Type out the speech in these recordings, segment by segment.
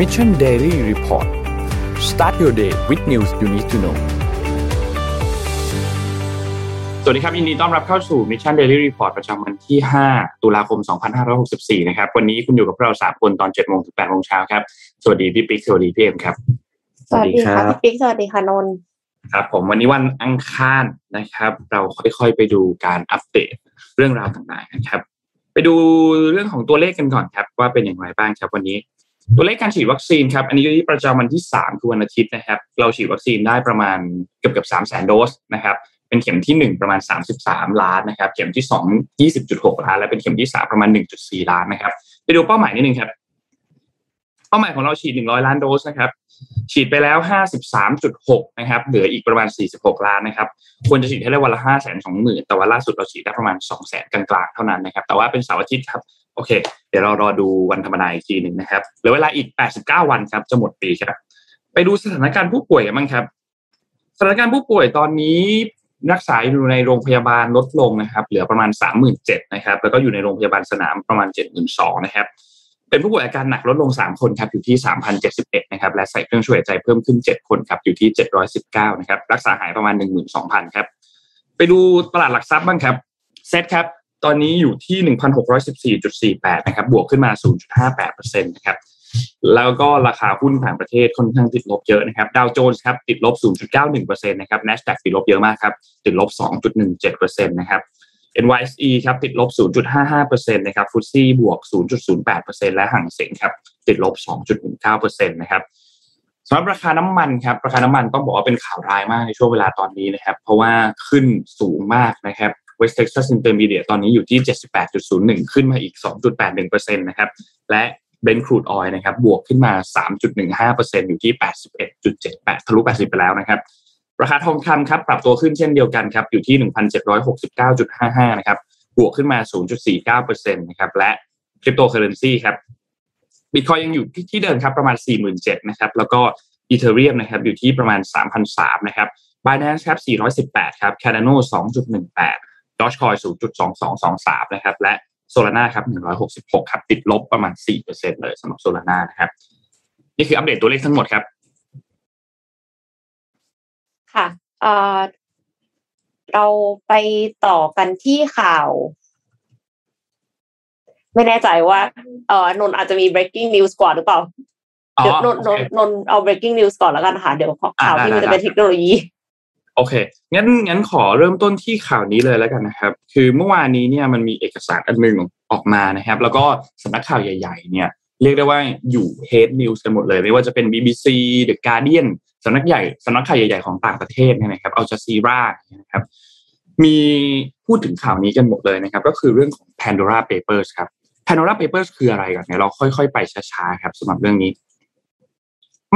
Mission Daily Report start your day with news you need to know สวัสดีครับ ยินดีต้อนรับเข้าสู่ Mission Daily Report ประจำวันที่ 5 ตุลาคม 2564 นะครับ วันนี้คุณอยู่กับเรา3คนตอน7โมงถึง8โมงเช้าครับ สวัสดีพี่ปิ๊กสวัสดีพี่เอ็มครับ สวัสดีค่ะพี่ปิ๊กสวัสดีค่ะนนท์ครับผมวันนี้วันอังคารนะครับ เราค่อยๆไปดูการอัปเดตเรื่องราวต่างๆนะครับ ไปดูเรื่องของตัวเลขกันก่อนครับ ว่าเป็นอย่างไรบ้างครับวันนี้ ตัวเลขการฉีดวัคซีนครับ อันนี้อยู่ที่ประจำวันที่ 3 คือวันอาทิตย์นะครับ เราฉีดวัคซีนได้ประมาณเกือบเกือบ3แสนโดสนะครับ เป็นเข็มที่ 1 ประมาณ 33 ล้านนะครับ เข็มที่ 2 20.6 ล้าน และเป็นเข็มที่ 3 ประมาณ 1.4 ล้านนะครับ ไปดูเป้าหมายนิดนึงครับ เป้าหมายของเราฉีด 100 ล้านโดสนะครับ ฉีดไปแล้ว 53.6 นะครับ เหลืออีกประมาณ 46 ล้านนะครับ ควรจะฉีดให้ได้วันละ5 2 0 0 0 0แต่ว่าล่าสุดเราฉีดได้ประมาณ 2 0 0 0 0 0กลางๆ เท่านั้นนะครับ แต่ว่าเป็นเสาร์อาทิตย์ครับ โอเค เดี๋ยวเรารอดูวันธรรมดาอีกทีหนึ่งนะครับเหลือเวลาอีก 89 วันครับจะหมดปีครับ ไปดูสถานการณ์ผู้ป่วยกันบ้างครับ สถานการณ์ผู้ป่วยตอนนี้รักษาอยู่ในโรงพยาบาลลดลงนะครับ เหลือประมาณ 37,000นะครับ แล้วก็อยู่ในโรงพยาบาลสนามประมาณ 72,000นะครับ เป็นผู้ป่วยอาการหนักลดลง 3 คนครับ อยู่ที่ 3,071นะครับ และใส่เครื่องช่วยหายใจเพิ่มขึ้น 7 คนครับ อยู่ที่ 719นะครับ รักษาหายประมาณ 12,000ครับ ไปดูตลาดหลักทรัพย์บ้างครับ เซ็ตครับ ตอนนี้อยู่ที่ 1,614.48 นะครับ บวกขึ้นมา 0.58%นะครับ แล้วก็ราคาหุ้นต่างประเทศค่อนข้างติดลบเยอะนะครับ ดาวโจนส์ครับติดลบ 0.91%นะครับ NASDAQ ติดลบเยอะมากครับ ติดลบ 2.17%นะครับ NYSE ครับติดลบ 0.55%นะครับฟุตซี่บวก 0.08%และห่างเสงครับติดลบ 2.19%นะครับสำหรับราคาน้ำมันครับราคาน้ำมันต้องบอกว่าเป็นข่าวร้ายมากในช่วงเวลาตอนนี้นะครับ เพราะว่าขึ้นสูงมากนะครับ West Texas Intermediate ตอนนี้อยู่ที่ 78.01 ขึ้นมาอีก 2.81%นะครับ และเบนครูดออยนะครับ บวกขึ้นมา 3.15%อยู่ที่ 81.78 ทะลุ 80 ไปแล้วนะครับ ราคาทองคำครับ ปรับตัวขึ้นเช่นเดียวกันครับ อยู่ที่ 1,769.55 นะครับ บวกขึ้นมา 0.49%นะครับ และคริปโตเคอเรนซีครับบิตคอยยังอยู่ที่เดิมครับประมาณ 47,000นะครับ แล้วก็อีเทเรียมนะครับอยู่ที่ประมาณ 3,003นะครับ Binance ครับ418 ครับ Cardano 2.18 Dogecoin 0.2223 นะครับ และโซลาร่าครับ 166 ครับ ติดลบประมาณ 4%เลยสำหรับโซลาร่านะครับ นี่คืออัปเดตตัวเลขทั้งหมดครับ ค่ะเอ่อเราไปต่อกันที่ข่าว ไม่แน่ใจว่าเอ่อนนอาจจะมี breaking news ก่อนหรือเปล่า เดี๋ยวนนนนนเอา breaking news ก่อนแล้วกันค่ะ เดี๋ยวข่าวที่มันจะเป็นเทคโนโลยี โอเค งั้นงั้นขอเริ่มต้นที่ข่าวนี้เลยแล้วกันนะครับ คือเมื่อวานนี้เนี่ยมันมีเอกสารอันหนึ่งออกมานะครับ แล้วก็สำนักข่าวใหญ่ๆเนี่ยเรียกได้ว่าอยู่ head news กันหมดเลย ไม่ว่าจะเป็น BBC The Guardian สำนักใหญ่สำนักข่าวใหญ่ๆของต่างประเทศเนี่ยนะครับ Al Jazeera นะครับมีพูดถึงข่าวนี้กันหมดเลยนะครับ ก็คือเรื่องของ Pandora Papers ครับ Pandora Papers คืออะไรก่อนเนี่ยเราค่อยๆ ไปช้าๆครับสำหรับเรื่องนี้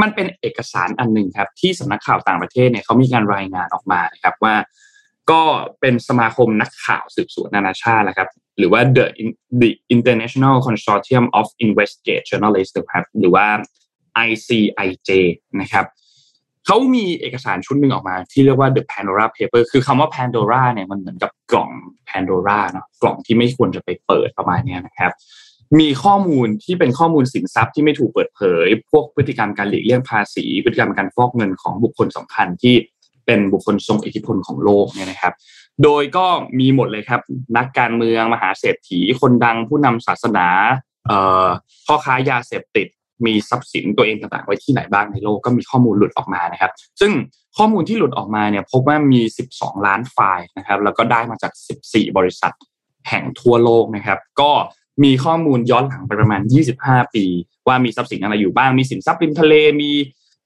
มันเป็นเอกสารอันหนึ่งครับ ที่สำนักข่าวต่างประเทศเนี่ยเขามีการรายงานออกมานะครับว่า ก็เป็นสมาคมนักข่าวสืบสวนนานาชาตินะครับ หรือว่า the the International Consortium of Investigate Journalists ครับหรือว่า ICIJ นะครับเขามีเอกสารชุดหนึ่งออกมาที่เรียกว่า the Pandora Paper คือคำว่า Pandora เนี่ยมันเหมือนกับกล่อง Pandora เนาะกล่องที่ไม่ควรจะไปเปิดประมาณนี้นะครับ มีข้อมูลที่เป็นข้อมูลสินทรัพย์ที่ไม่ถูกเปิดเผย พวกพฤติกรรมการหลีกเลี่ยงภาษี พฤติกรรมการฟอกเงินของบุคคลสำคัญที่เป็นบุคคลทรงอิทธิพลของโลกเนี่ยนะครับ โดยก็มีหมดเลยครับ นักการเมืองมหาเศรษฐี คนดังผู้นำศาสนาเอ่อพ่อค้ายาเสพติดมีทรัพย์สินตัวเองต่างๆ ไว้ที่ไหนบ้างในโลกก็มีข้อมูลหลุดออกมานะครับ ซึ่งข้อมูลที่หลุดออกมาเนี่ยพบว่ามี 12 ล้านไฟล์นะครับ แล้วก็ได้มาจาก 14 บริษัทแห่งทั่วโลกนะครับ ก็ มีข้อมูลย้อนหลังไปประมาณ 25 ปี ว่ามีทรัพย์สินอะไรอยู่บ้าง มีสินทรัพย์ริมทะเล มี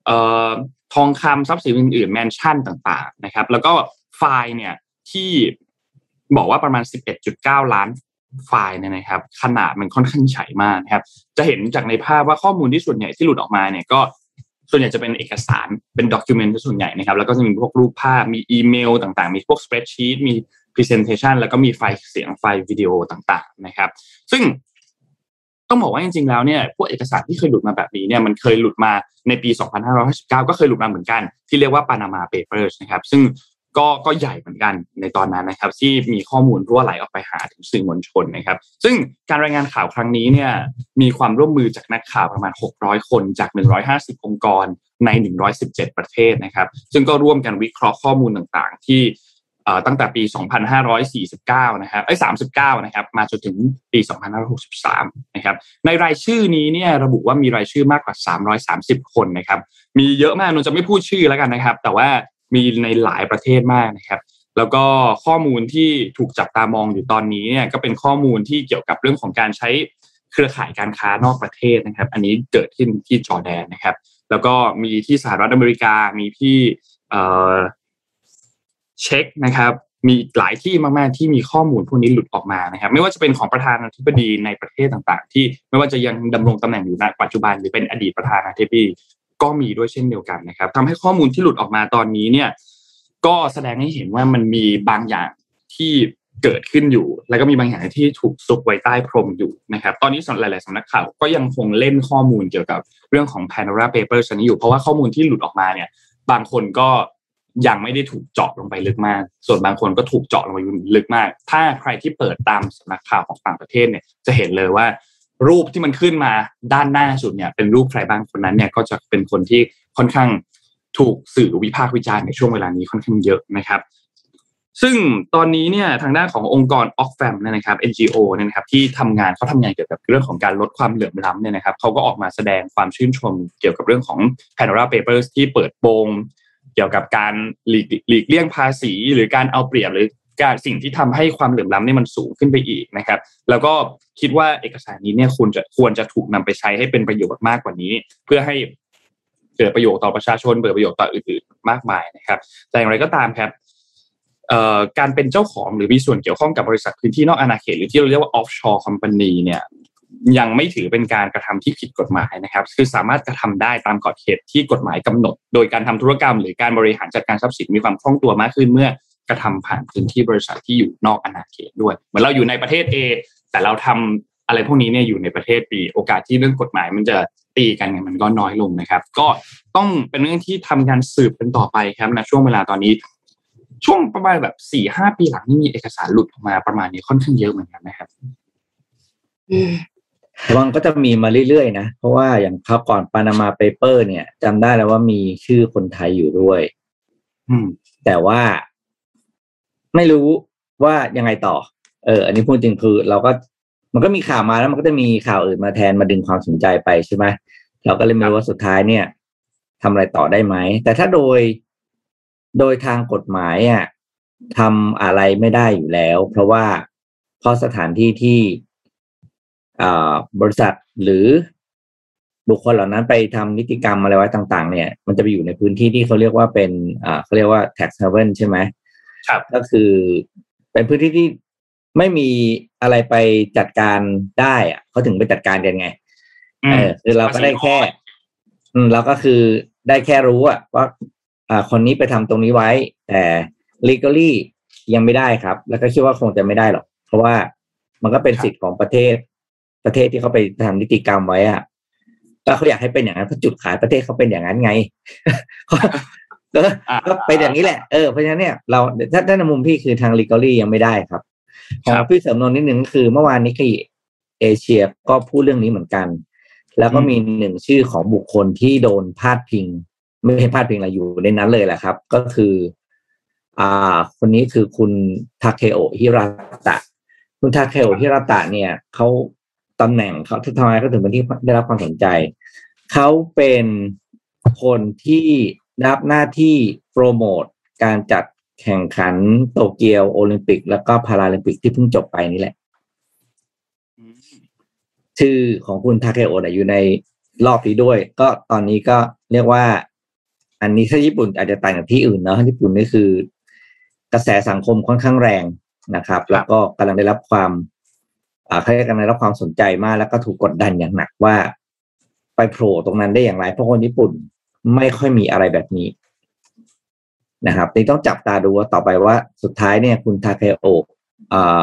เอ่อทองคำทรัพย์สินอื่นๆแมนชั่นต่างๆนะครับ แล้วก็ไฟล์เนี่ยที่บอกว่าประมาณ 11.9 ล้านไฟล์เนี่ยนะครับ ขนาดมันค่อนข้างใหญ่มากนะครับ จะเห็นจากในภาพว่าข้อมูลที่ส่วนใหญ่ที่หลุดออกมาเนี่ยก็ส่วนใหญ่จะเป็นเอกสารเป็นด็อกิเมนต์ส่วนใหญ่นะครับ แล้วก็จะมีพวกรูปภาพมีอีเมลต่างๆ มีพวกสเปรดชีตมี Presentation แล้วก็มีไฟล์เสียงไฟล์วิดีโอต่างๆนะครับ ซึ่งต้องบอกว่าจริงๆแล้วเนี่ยพวกเอกสารที่เคยหลุดมาแบบนี้เนี่ยมันเคยหลุดมาในปี 2559 ก็เคยหลุดมาเหมือนกัน ที่เรียกว่า Panama Papers นะครับ ซึ่งก็ก็ใหญ่เหมือนกันในตอนนั้นนะครับ ที่มีข้อมูลรั่วไหลออกไปหาถึงสื่อมวลชนนะครับ ซึ่งการรายงานข่าวครั้งนี้เนี่ยมีความร่วมมือจากนักข่าวประมาณ 600 คนจาก 150 องค์กรใน 117 ประเทศนะครับ ซึ่งก็ร่วมกันวิเคราะห์ข้อมูลต่างๆ ที่ ตั้งแต่ปี 2549 นะครับไอ้39 นะครับ มาจนถึงปี 2563 นะครับ ในรายชื่อนี้เนี่ยระบุว่ามีรายชื่อมากกว่า 330 คนนะครับ มีเยอะมากนนจะไม่พูดชื่อแล้วกันนะครับ แต่ว่ามีในหลายประเทศมากนะครับ แล้วก็ข้อมูลที่ถูกจับตามองอยู่ตอนนี้เนี่ยก็เป็นข้อมูลที่เกี่ยวกับเรื่องของการใช้เครือข่ายการค้านอกประเทศนะครับ อันนี้เกิดขึ้นที่จอร์แดนนะครับ แล้วก็มีที่สหรัฐอเมริกา มีที่ เช็คนะครับมีหลายที่มาก ๆ ที่มีข้อมูลพวกนี้หลุดออกมานะครับ ไม่ว่าจะเป็นของประธานาธิบดีในประเทศต่างๆ ที่ไม่ว่าจะยังดำรงตำแหน่งอยู่ในปัจจุบันหรือเป็นอดีตประธานาธิบดีก็มีด้วยเช่นเดียวกันนะครับทำให้ข้อมูลที่หลุดออกมาตอนนี้เนี่ย ก็แสดงให้เห็นว่ามันมีบางอย่างที่เกิดขึ้นอยู่ แล้วก็มีบางอย่างที่ถูกซุกไว้ใต้พรมอยู่นะครับ ตอนนี้หลาย ๆสำนักข่าวก็ยังคงเล่นข้อมูลเกี่ยวกับเรื่องของ Panora Papers นี้อยู่เพราะว่าข้อมูลที่หลุดออกมาเนี่ย บางคนก็ ยังไม่ได้ถูกเจาะลงไปลึกมาก ส่วนบางคนก็ถูกเจาะลงไปลึกมาก ถ้าใครที่เปิดตามสำนักข่าวของต่างประเทศเนี่ยจะเห็นเลยว่า รูปที่มันขึ้นมาด้านหน้าสุดเนี่ยเป็นรูปใครบ้างคนนั้นเนี่ยก็จะเป็นคนที่ค่อนข้างถูกสื่อวิพากษ์วิจารณ์ในช่วงเวลานี้ค่อนข้างเยอะนะครับ ซึ่งตอนนี้เนี่ยทางด้านขององค์กร Oxfam เนี่ยนะครับ NGO เนี่ยนะครับที่ทำงานเขาทำงานเกี่ยวกับเรื่องของการลดความเหลื่อมล้ำเนี่ยนะครับเขาก็ออกมาแสดงความชื่นชมเกี่ยวกับเรื่องของ Panora Papers ที่เปิดโปง เกี่ยวกับการหลีกหลีกเลี่ยงภาษี หรือการเอาเปรียบหรือการสิ่งที่ทำให้ความเหลื่อมล้ำนี่มันสูงขึ้นไปอีกนะครับ แล้วก็คิดว่าเอกสารนี้เนี่ยควรจะควรจะถูกนำไปใช้ให้เป็นประโยชน์มากกว่านี้ เพื่อให้เกิดประโยชน์ต่อประชาชนเกิดประโยชน์ต่ออื่นๆมากมายนะครับ แต่อย่างไรก็ตามครับการเป็นเจ้าของหรือมีส่วนเกี่ยวข้องกับบริษัทพื้นที่นอกอาณาเขตหรือที่เราเรียกว่า offshore company เนี่ย ยังไม่ถือเป็นการกระทำที่ผิดกฎหมายนะครับ คือสามารถกระทำได้ตามกฎเขตที่กฎหมายกำหนด โดยการทำธุรกรรม หรือการบริหารจัดการทรัพย์สินมีความคล่องตัวมากขึ้นเมื่อกระทำผ่านพื้นที่บริษัทที่อยู่นอกอาณาเขตด้วย เหมือนเราอยู่ในประเทศ A แต่เราทำอะไรพวกนี้เนี่ยอยู่ในประเทศ B โอกาสที่เรื่องกฎหมายมันจะตีกันเนี่ยมันก็น้อยลงนะครับ ก็ต้องเป็นเรื่องที่ทำการสืบกันต่อไปครับในช่วงเวลาตอนนี้ ช่วงประมาณแบบสี่ห้าปีหลังนี่มีเอกสารหลุดออกมาประมาณนี้ค่อนข้างเยอะเหมือนกันนะครับ มันก็จะมีมาเรื่อยๆนะ เพราะว่าอย่างคราวก่อนปานามาเปเปอร์เนี่ยจำได้แล้วว่ามีชื่อคนไทยอยู่ด้วยอืมแต่ว่าไม่รู้ว่ายังไงต่อ เออ อันนี้พูดจริงคือ เราก็มันก็มีข่าวมาแล้วมันก็จะมีข่าวอื่นมาแทนมาดึงความสนใจไปใช่ไหมเราก็เลยไม่รู้ว่าสุดท้ายเนี่ยทำอะไรต่อได้ไหม แต่ถ้าโดยโดยทางกฎหมายอะทำอะไรไม่ได้อยู่แล้ว เพราะว่าเพราะสถานที่ที่ บริษัทหรือบุคคลเหล่านั้นไปทำนิติกรรมอะไรไว้ต่าง ๆ เนี่ย มันจะไปอยู่ในพื้นที่ที่เขาเรียกว่าเป็นอ่าเขาเรียกว่า tax haven ใช่ไหมครับก็คือเป็นพื้นที่ที่ไม่มีอะไรไปจัดการได้อะเขาถึงไปจัดการกันไงเออคือเราก็ได้แค่ อืมเราก็คือได้แค่รู้อะว่า อ่า คนนี้ไปทำตรงนี้ไว้ แต่ legally ยังไม่ได้ครับ แล้วก็คิดว่าคงจะไม่ได้หรอก เพราะว่ามันก็เป็นสิทธิ์ของประเทศ ประเทศที่เขาไปทำนิติกรรมไว้อะก็เขาอยากให้เป็นอย่างนั้นเพราะจุดขายประเทศเขาเป็นอย่างนั้นไงก็เป็นอย่างนี้แหละเออเพราะฉะนั้นเนี่ยเราถ้าถ้าในมุมพี่คือทางลีกอรี่ยังไม่ได้ครับของพี่เสริมนนนิดหนึ่งคือเมื่อวานนี้คีเอเชียก็พูดเรื่องนี้เหมือนกัน แล้วก็มีหนึ่งชื่อของบุคคลที่โดนพาดพิง ไม่ใช่พาดพิงอะไรอยู่ในนั้นเลยแหละครับ ก็คือ อ่า คนนี้คือคุณทาเคโอฮิราตะ คุณทาเคโอฮิราตะเนี่ยเขา ตำแหน่งเขาทำไมเขาถึงเป็นที่ได้รับความสนใจ เขาเป็นคนที่รับหน้าที่โปรโมทการจัดแข่งขันโตเกียวโอลิมปิก แล้วก็พาราลิมปิกที่เพิ่งจบไปนี่แหละ ชื่อของคุณทาเคโอะอยู่ในรอบนี้ด้วย ก็ตอนนี้ก็เรียกว่า อันนี้ถ้าญี่ปุ่นอาจจะต่างจากที่อื่นเนาะญี่ปุ่นนี่คือ กระแสสังคมค่อนข้างแรงนะครับ แล้วก็กำลังได้รับความ เขาเรียกกันได้รับความสนใจมากแล้วก็ถูกกดดันอย่างหนักว่า ไปโผล่ตรงนั้นได้อย่างไร เพราะคนญี่ปุ่นไม่ค่อยมีอะไรแบบนี้นะครับนี่ต้องจับตาดูว่าต่อไปว่าสุดท้ายเนี่ย คุณทาเคโอ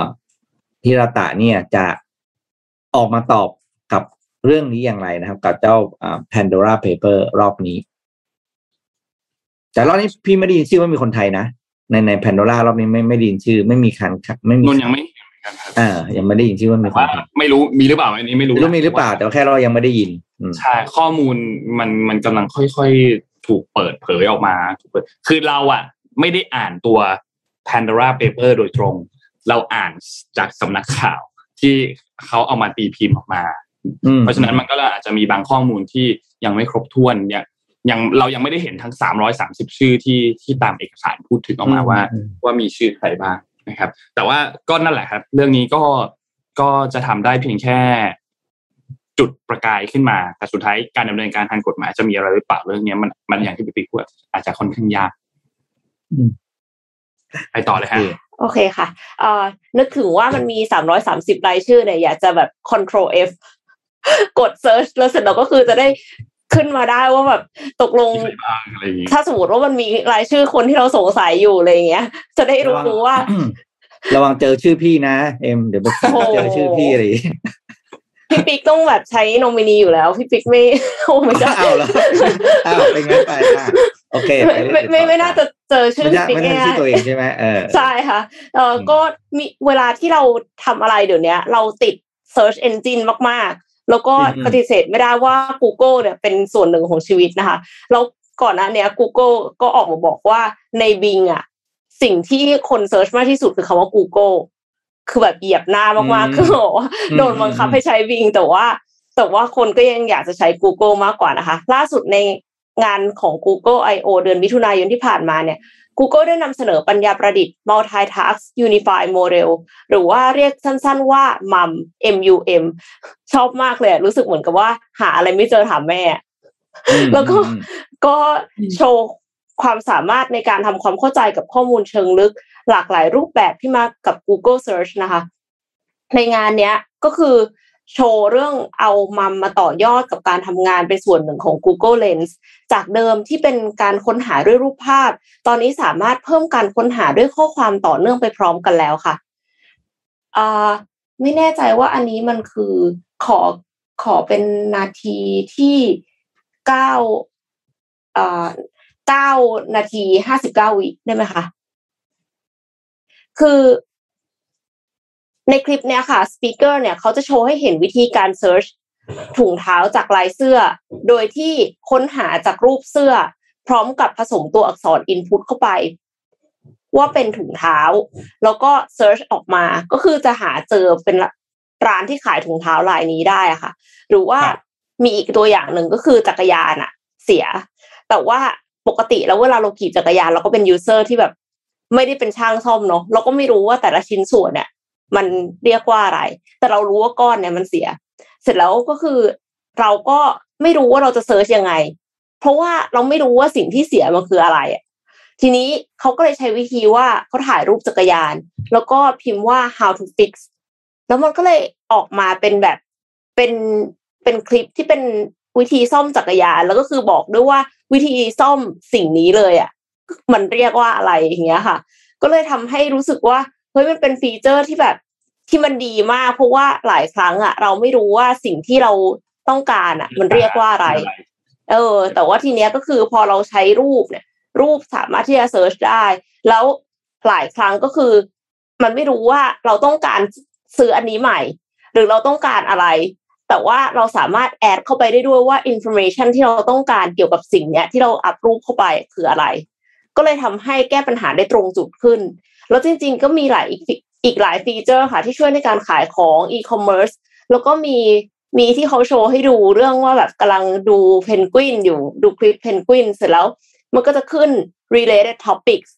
ะทิราตะเนี่ยจะออกมาตอบกับเรื่องนี้อย่างไรนะครับ กับเจ้า Pandora Paper รอบนี้ แต่รอบนี้พี่ไม่ได้ยินชื่อว่ามีคนไทยนะ ในในแพนโดรารอบนี้ไม่ไม่ได้ยินชื่อ ไม่มีคันไม่มีนนยังไม่ อนกันครับอ่ายังไม่ได้ยินชื่อว่ามีคนว่าทไม่รู้มีหรือเปล่าอันนี้ไม่ำรู้ไม่รู้มีหรือเปล่า แต่ว่าแค่เรายังไม่ได้ยินอืมใช่ข้อมูลมันมันกำลังค่อยๆถูกเปิดเผยออกมาถูกเปิดคือเราอะ ไม่ได้อ่านตัว Pandora Paper โดยตรง เราอ่านจากสำนักข่าวที่เขาเอามาตีพิมพ์ออกมาอืมเพราะฉะนั้นมันก็เลยอาจจะมีบางข้อมูลที่ยังไม่ครบถ้วนเนี่ยยังเรายังไม่ได้เห็นทั้ง330ชื่อที่ที่ตามเอกสารพูดถึงออกมาว่าอืมว่ามีชื่อใครบ้าง นะครับ แต่ว่าก็นั่นแหละครับ เรื่องนี้ก็ก็จะทำได้เพียงแค่จุดประกายขึ้นมา แต่สุดท้ายการดำเนินการทางกฎหมายจะมีอะไรหรือเปล่าเรื่องเนี้ยมันมันอย่างที่พี่ปิ๊กพูดอาจจะค่อนข้างยากอืมไปต่อเลยฮะโอเคค่ะเอ่อนึกถึงว่ามันมีสามร้อยสามสิบรายชื่อเนี่ยอยากจะแบบ control F กด search แล้วเสร็จเราก็คือจะได้ ขึ้นมาได้ว่าแบบตกลงมีใครบ้างอะไรอย่างงี้ถ้าสมมติว่ามันมีรายชื่อคนที่เราสงสัยอยู่อะไรอย่างเงี้ย จะได้รู้ว่า ระวังเจอชื่อพี่นะ เอ็มเดี๋ยวไปโอ้โหเจอชื่อพี่อะไรอย่างงี้พี่ปิ๊กต้องแบบใช้โนมินีอยู่แล้ว พี่ปิ๊กไม่โอ้ไม่ใช่เอาแล้วอ้าวเป็นงั้นไปอะโอเคไม่ปเรื่ไม่อยๆไม่ไม่น่าจะเจอชื่อไม่พี่ใช่ปิ๊กไม่ใช่ง่าชื่อยตัวเองใช่ไหมเออใช่ค่ะเอออืมก็มีเวลาที่เราทำอะไรเดี๋ยวนี้เราติด search engine มากๆ แล้วก็อืมปฏิเสธไม่ได้ว่า Google เนี่ยเป็นส่วนหนึ่งของชีวิตนะคะ แล้วก่อนหน้าเนี้ย Google ก็ออกมาบอกว่าใน Bing อะ สิ่งที่คนเซิร์ชมากที่สุดคือคำว่า Google คือแบบเหยียบหน้ามากๆคือบอกว่าโดนบังคับให้ใช้ Bing แต่ว่า แต่ว่าคนก็ยังอยากจะใช้ Google มากกว่านะคะ ล่าสุดในงานของ Google I/O เดือนมิถุนายนที่ผ่านมาเนี่ย Google ได้นำเสนอปัญญาประดิษฐ์ Multitask Unified Model หรือว่าเรียกสั้นๆว่า MUM MUM ชอบมากเลยอะรู้สึกเหมือนกับว่า หาอะไรไม่เจอถามแม่อืมแล้วก็อืมก็โชว์ความสามารถในการทำความเข้าใจกับข้อมูลเชิงลึก หลากหลายรูปแบบที่มากับ Google Search นะคะ ในงานเนี้ยก็คือ โชว์เรื่องเอามัมมาต่อยอดกับการทำงานเป็นส่วนหนึ่งของ Google Lens จากเดิมที่เป็นการค้นหาด้วยรูปภาพ ตอนนี้สามารถเพิ่มการค้นหาด้วยข้อความต่อเนื่องไปพร้อมกันแล้วค่ะอไม่แน่ใจว่าอันนี้มันคือขอขอเป็นนาทีที่เก้าเก้านาทีห้าสิบเก้าวิได้ไหมคะ คือ ในคลิปเนี้ยค่ะ speaker เนี่ยเขาจะโชว์ให้เห็นวิธีการ search ถุงเท้าจากลายเสื้อ โดยที่ค้นหาจากรูปเสื้อ พร้อมกับผสมตัวอักษร input เข้าไป ว่าเป็นถุงเท้า แล้วก็ search ออกมาก็คือจะหาเจอเป็นร้านที่ขายถุงเท้าลายนี้ได้อะค่ะ หรือว่าครับมีอีกตัวอย่างหนึ่งก็คือจักรยานอะเสีย แต่ว่าปกติแล้วเวลาเราขี่จักรยานเราก็เป็น user ที่แบบ ไม่ได้เป็นช่างซ่อมเนาะเราก็ไม่รู้ว่าแต่ละชิ้นส่วนเนี่ย มันเรียกว่าอะไร แต่เรารู้ว่าก้อนเนี่ยมันเสีย เสร็จแล้วก็คือเราก็ไม่รู้ว่าเราจะ search ยังไง เพราะว่าเราไม่รู้ว่าสิ่งที่เสียมันคืออะไรทีนี้เขาก็เลยใช้วิธีว่าเขาถ่ายรูปจักรยาน แล้วก็พิมพ์ว่า how to fix แล้วมันก็เลยออกมาเป็นแบบเป็นเป็นคลิปที่เป็นวิธีซ่อมจักรยาน แล้วก็คือบอกด้วยว่าวิธีซ่อมสิ่งนี้เลยอะ มันเรียกว่าอะไรอย่างเงี้ยค่ะ ก็เลยทำให้รู้สึกว่า เฮ้ยมันเป็นฟีเจอร์ที่แบบที่มันดีมากเพราะว่าหลายครั้งอะเราไม่รู้ว่าสิ่งที่เราต้องการอะมันเรียกว่าอะไร เออ แต่ว่าทีเนี้ยก็คือพอเราใช้รูปเนี่ย รูปสามารถที่จะเซิร์ชได้ แล้วหลายครั้งก็คือ มันไม่รู้ว่าเราต้องการซื้ออันนี้ใหม่ หรือเราต้องการอะไร แต่ว่าเราสามารถ add เข้าไปได้ด้วยว่า information ที่เราต้องการเกี่ยวกับสิ่งเนี้ยที่เรา up รูปเข้าไปคืออะไร ก็เลยทำให้แก้ปัญหาได้ตรงจุดขึ้น แล้วจริง ๆ ก็มีหลายอีกอีกหลาย feature ค่ะ ที่ช่วยในการขายของอีคอมเมิร์ซแล้วก็มีมีที่เขาโชว์ให้ดูเรื่องว่าแบบกำลังดูเพนกวินอยู่ดูคลิปเพนกวินเสร็จแล้ว มันก็จะขึ้น related topics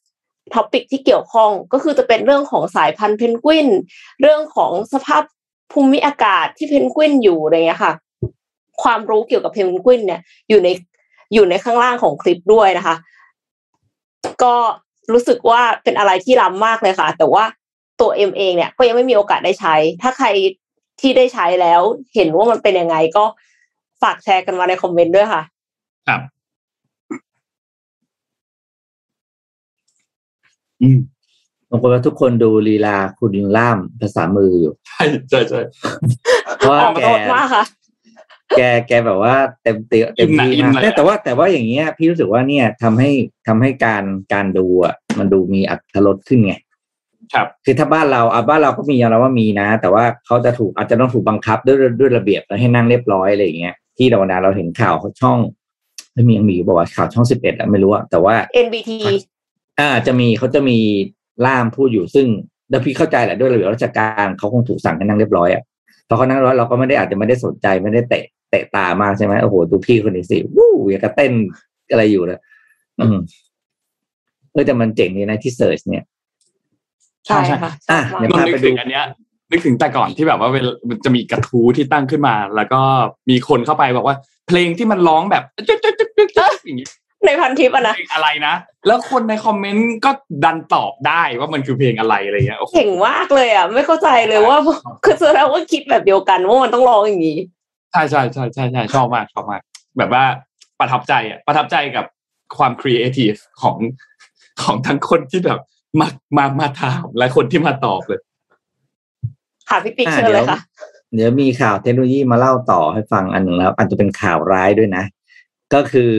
topic ที่เกี่ยวข้องก็คือจะเป็นเรื่องของสายพันธุ์เพนกวิน เรื่องของสภาพภูมิอากาศที่เพนกวินอยู่อะไรเงี้ยค่ะ ความรู้เกี่ยวกับเพนกวินเนี่ยอยู่ในอยู่ในข้างล่างของคลิปด้วยนะคะ ก็ รู้สึกว่าเป็นอะไรที่ล้ำมากเลยค่ะ แต่ว่าตัวเอ็มเองเนี่ยก็ยังไม่มีโอกาสได้ใช้ ถ้าใครที่ได้ใช้แล้วเห็นว่ามันเป็นยังไงก็ฝากแชร์กันมาในคอมเมนต์ด้วยค่ะ ครับอืมบางคนว่าทุกคนดูลีลาคุณล่ามภาษามืออยู่ ใช่ใช่ใช่เพราะว่าออกแกโทษมากค่ะ แกแกแบบว่าเต็มเต็มเต็มที่อิ่มมากเลยแต่แต่ว่าแต่ว่าอย่างเงี้ย พี่รู้สึกว่าเนี่ยทำให้ทำให้การการดูอะมันดูมีอัตรสขึ้นไงครับคือถ้าบ้านเราอะบ้านเราก็มียอมรับว่ามีนะ แต่ว่าเขาจะถูกอาจจะต้องถูกบังคับด้วยด้วยระเบียบแล้วให้นั่งเรียบร้อยอะไรอย่างเงี้ยที่เรานาเราเห็นข่าวเขาช่องไม่มียังมีอยู่บอกว่าวะข่าวช่องสิบเอ็ดอะไม่รู้อะแต่ว่า NBT อ่าจะมีเขาจะมีล่ามพูดอยู่ซึ่งเดี๋ยวพี่เข้าใจแหละด้วยระเบียบราชการเขาคงถูกสั่งให้นั่งเรียบร้อยอะพอเขานั่งเรียบร้อยเราก็ไม่ได้อาจจะไม่ได้สนใจไม่ได้เตะ เตะตามากใช่ไหมโอ้โหดูพี่คนนี้สิวู้อยากจะเต้นอะไรอยู่นะอืมเออแต่มันเจ๋งดีนะที่เสิร์ชเนี่ยใช่ค่ะชอะอบมากเดี๋ยวนนนึกถึงอันเนี้ยนึกถึงแต่ก่อนที่แบบว่าเวลามันจะมีกระทู้ที่ตั้งขึ้นมา แล้วก็มีคนเข้าไปบอกว่า เพลงที่มันร้องแบบจึ๊กจึ๊กจึ๊กจึ๊กจึ๊กอย่างงี้ในพันทิปอะนะเพลงอะไรนะ แล้วคนในคอมเมนต์ก็ดันตอบได้ว่ามันคือเพลงอะไรอะไรเงี้ยโอ้โหเก่งมากเลยอะ ไม่เข้าใจเลยว่าคือแสดงว่าคิดแบบเดียวกันว่ามันต้องร้องอย่างนี้ ใช่ใช่ใช่ใช่ใช่ชอบมากชอบมาก แบบว่าประทับใจอะประทับใจกับความครีเอทีฟของของทั้งคนที่แบบมามามาถามและคนที่มาตอบเลยค่ะพี่ปิ๊กอะเชิญเลยค่ะเดี๋ยวมีข่าวเทคโนโลยีมาเล่าต่อให้ฟังอันหนึ่งแล้วอาจจะเป็นข่าวร้ายด้วยนะ ก็คือ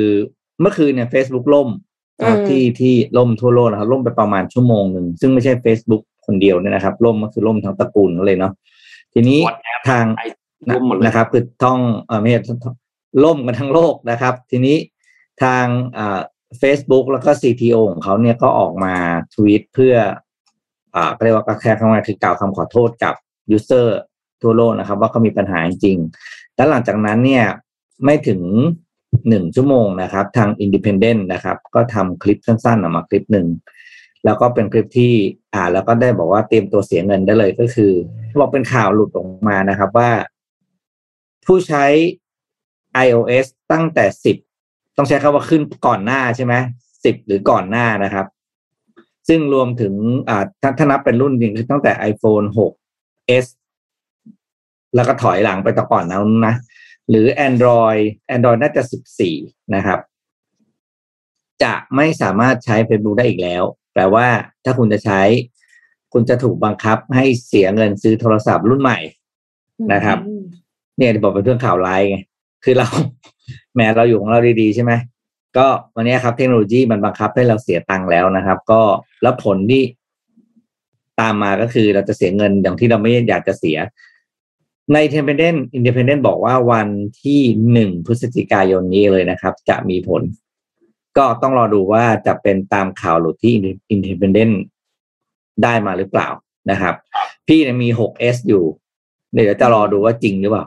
เมื่อคืนเนี่ย Facebook ล่มนะครับอืมที่ที่ล่มทั่วโลกนะครับล่มไปประมาณชั่วโมงหนึ่งซึ่งไม่ใช่ Facebook คนเดียวเนี่ยนะครับ ล่มก็คือล่มทั้งตระกูลเลยเนาะทีนี้ WhatsApp ทางไอ ล่มหมดเลยนะครับ คือต้องเออไม่ใช่ล่มกันทั้งโลกนะครับ ทีนี้ทางอ่า Facebook แล้วก็ CTO ของเขาเนี่ยก็ออกมาทวีตเพื่ออ่าก็เรียกว่าก็แค่คำว่าคือกล่าวคำขอโทษกับยูเซอร์ทั่วโลกนะครับ ว่าเขามีปัญหาจริงๆแล้วหลังจากนั้นเนี่ยไม่ถึงหนึ่งชั่วโมงนะครับ ทาง Independent นะครับ ก็ทำคลิปสั้นๆออกมาคลิปหนึ่ง แล้วก็เป็นคลิปที่อ่านแล้วก็ได้บอกว่าเตรียมตัวเสียเงินได้เลยก็คือบอกเป็นข่าวหลุดออกมานะครับ ว่า ผู้ใช้ iOS ตั้งแต่สิบต้องใช้คำว่าขึ้นก่อนหน้าใช่ไหมสิบหรือก่อนหน้านะครับ ซึ่งรวมถึงถ้าถ้านับเป็นรุ่นจริงคือตั้งแต่ iPhone 6s แล้วก็ถอยหลังไปต่อก่อนนั้นนะ หรือ Android Android น่าจะ14นะครับ จะไม่สามารถใช้ Facebook ได้อีกแล้ว แปลว่าถ้าคุณจะใช้ คุณจะถูกบังคับให้เสียเงินซื้อโทรศัพท์รุ่นใหม่นะครับ เนี่ยที่บอกเป็นเรื่องข่าวร้ายไงคือเราแหม้เราอยู่ของเราดีๆใช่ไหมก็วันนี้ครับเทคโนโลยีมันบังคับให้เราเสียตังค์แล้วนะครับ ก็แล้วผลที่ตามมาก็คือเราจะเสียเงินอย่างที่เราไม่อยากจะเสีย ใน Independent Independent บอกว่าวันที่หนึ่งพฤศจิกายนนี้เลยนะครับ จะมีผล ก็ต้องรอดูว่าจะเป็นตามข่าวหรือที่ Independent ได้มาหรือเปล่านะครับ พี่เนี่ยมี 6s อยู่ เดี๋ยวจะรอดูว่าจริงหรือเปล่า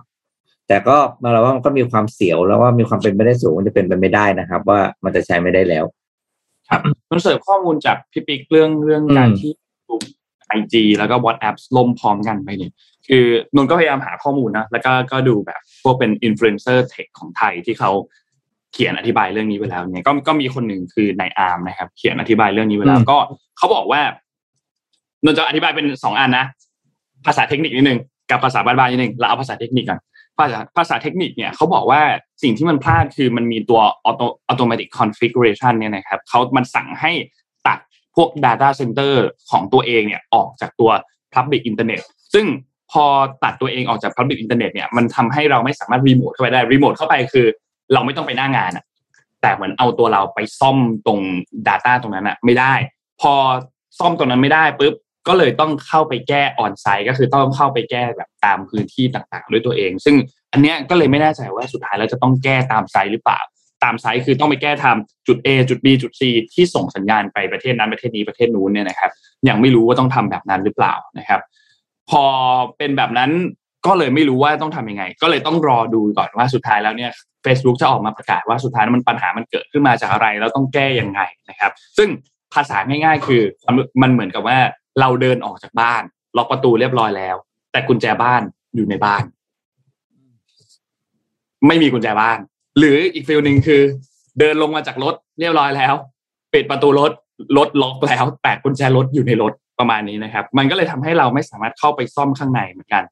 แต่ก็มาเราว่ามันก็มีความเสียวแล้วว่ามีความเป็นไปได้สูงมันจะเป็นไปไม่ได้นะครับ ว่ามันจะใช้ไม่ได้แล้ว ครับนนเสริมข้อมูลจากพี่ปิ๊กเรื่องเรื่องการอืมที่ไอจีแล้วก็ WhatsApp ล่มพร้อมกันไปเนี่ยคือนนก็พยายามหาข้อมูลนะแล้วก็ก็ดูแบบพวกเป็น influencer tech ของไทยที่เขาเขียนอธิบายเรื่องนี้ไว้แล้วเนี่ยก็ก็มีคนหนึ่งคือนายอาร์มนะครับ เขียนอธิบายเรื่องนี้ไว้แล้วอืมก็เขาบอกว่านนจะอธิบายเป็นสองอันนะ ภาษาเทคนิคนิดนึงกับภาษาบ้านๆนิดนึงเราเอาภาษาเทคนิคก่อน ภาษาภาษาเทคนิคเนี่ยเขาบอกว่าสิ่งที่มันพลาดคือมันมีตัว auto automatic configuration เนี่ยนะครับเขามันสั่งให้ตัดพวก data center ของตัวเองเนี่ยออกจากตัว public internet ซึ่งพอตัดตัวเองออกจาก public internet เนี่ยมันทำให้เราไม่สามารถรีโมทเข้าไปได้รีโมทเข้าไปคือเราไม่ต้องไปหน้างานอะแต่เหมือนเอาตัวเราไปซ่อมตรง data ตรงนั้นอะไม่ได้ พอซ่อมตรงนั้นไม่ได้ปุ๊บ ก็เลยต้องเข้าไปแก้ออนไซต์ก็คือต้องเข้าไปแก้แบบตามพื้นที่ต่างๆ ด้วยตัวเอง ซึ่งอันเนี้ยก็เลยไม่แน่ใจว่าสุดท้ายแล้วจะต้องแก้ตามไซต์หรือเปล่า ตามไซต์คือต้องไปแก้ทำจุด A จุด B จุด C ที่ส่งสัญญาณไปประเทศนั้นประเทศนี้ประเทศนู้นเนี่ยนะครับยังไม่รู้ว่าต้องทำแบบนั้นหรือเปล่านะครับ พอเป็นแบบนั้นก็เลยไม่รู้ว่าต้องทำยังไง ก็เลยต้องรอดูก่อนว่าสุดท้ายแล้วเนี่ย Facebook จะออกมาประกาศว่าสุดท้ายมันปัญหามันเกิดขึ้นมาจากอะไร แล้วต้องแก้ยังไงนะครับ ซึ่งภาษาง่ายๆ คือมันเหมือนกับว่า เราเดินออกจากบ้านล็อกประตูเรียบร้อยแล้ว แต่กุญแจบ้านอยู่ในบ้าน ไม่มีกุญแจบ้าน หรืออีกฟิลหนึ่งคือ เดินลงมาจากรถเรียบร้อยแล้วปิดประตูรถรถล็อกแล้วแต่กุญแจรถอยู่ในรถประมาณนี้นะครับ มันก็เลยทำให้เราไม่สามารถเข้าไปซ่อมข้างในเหมือนกัน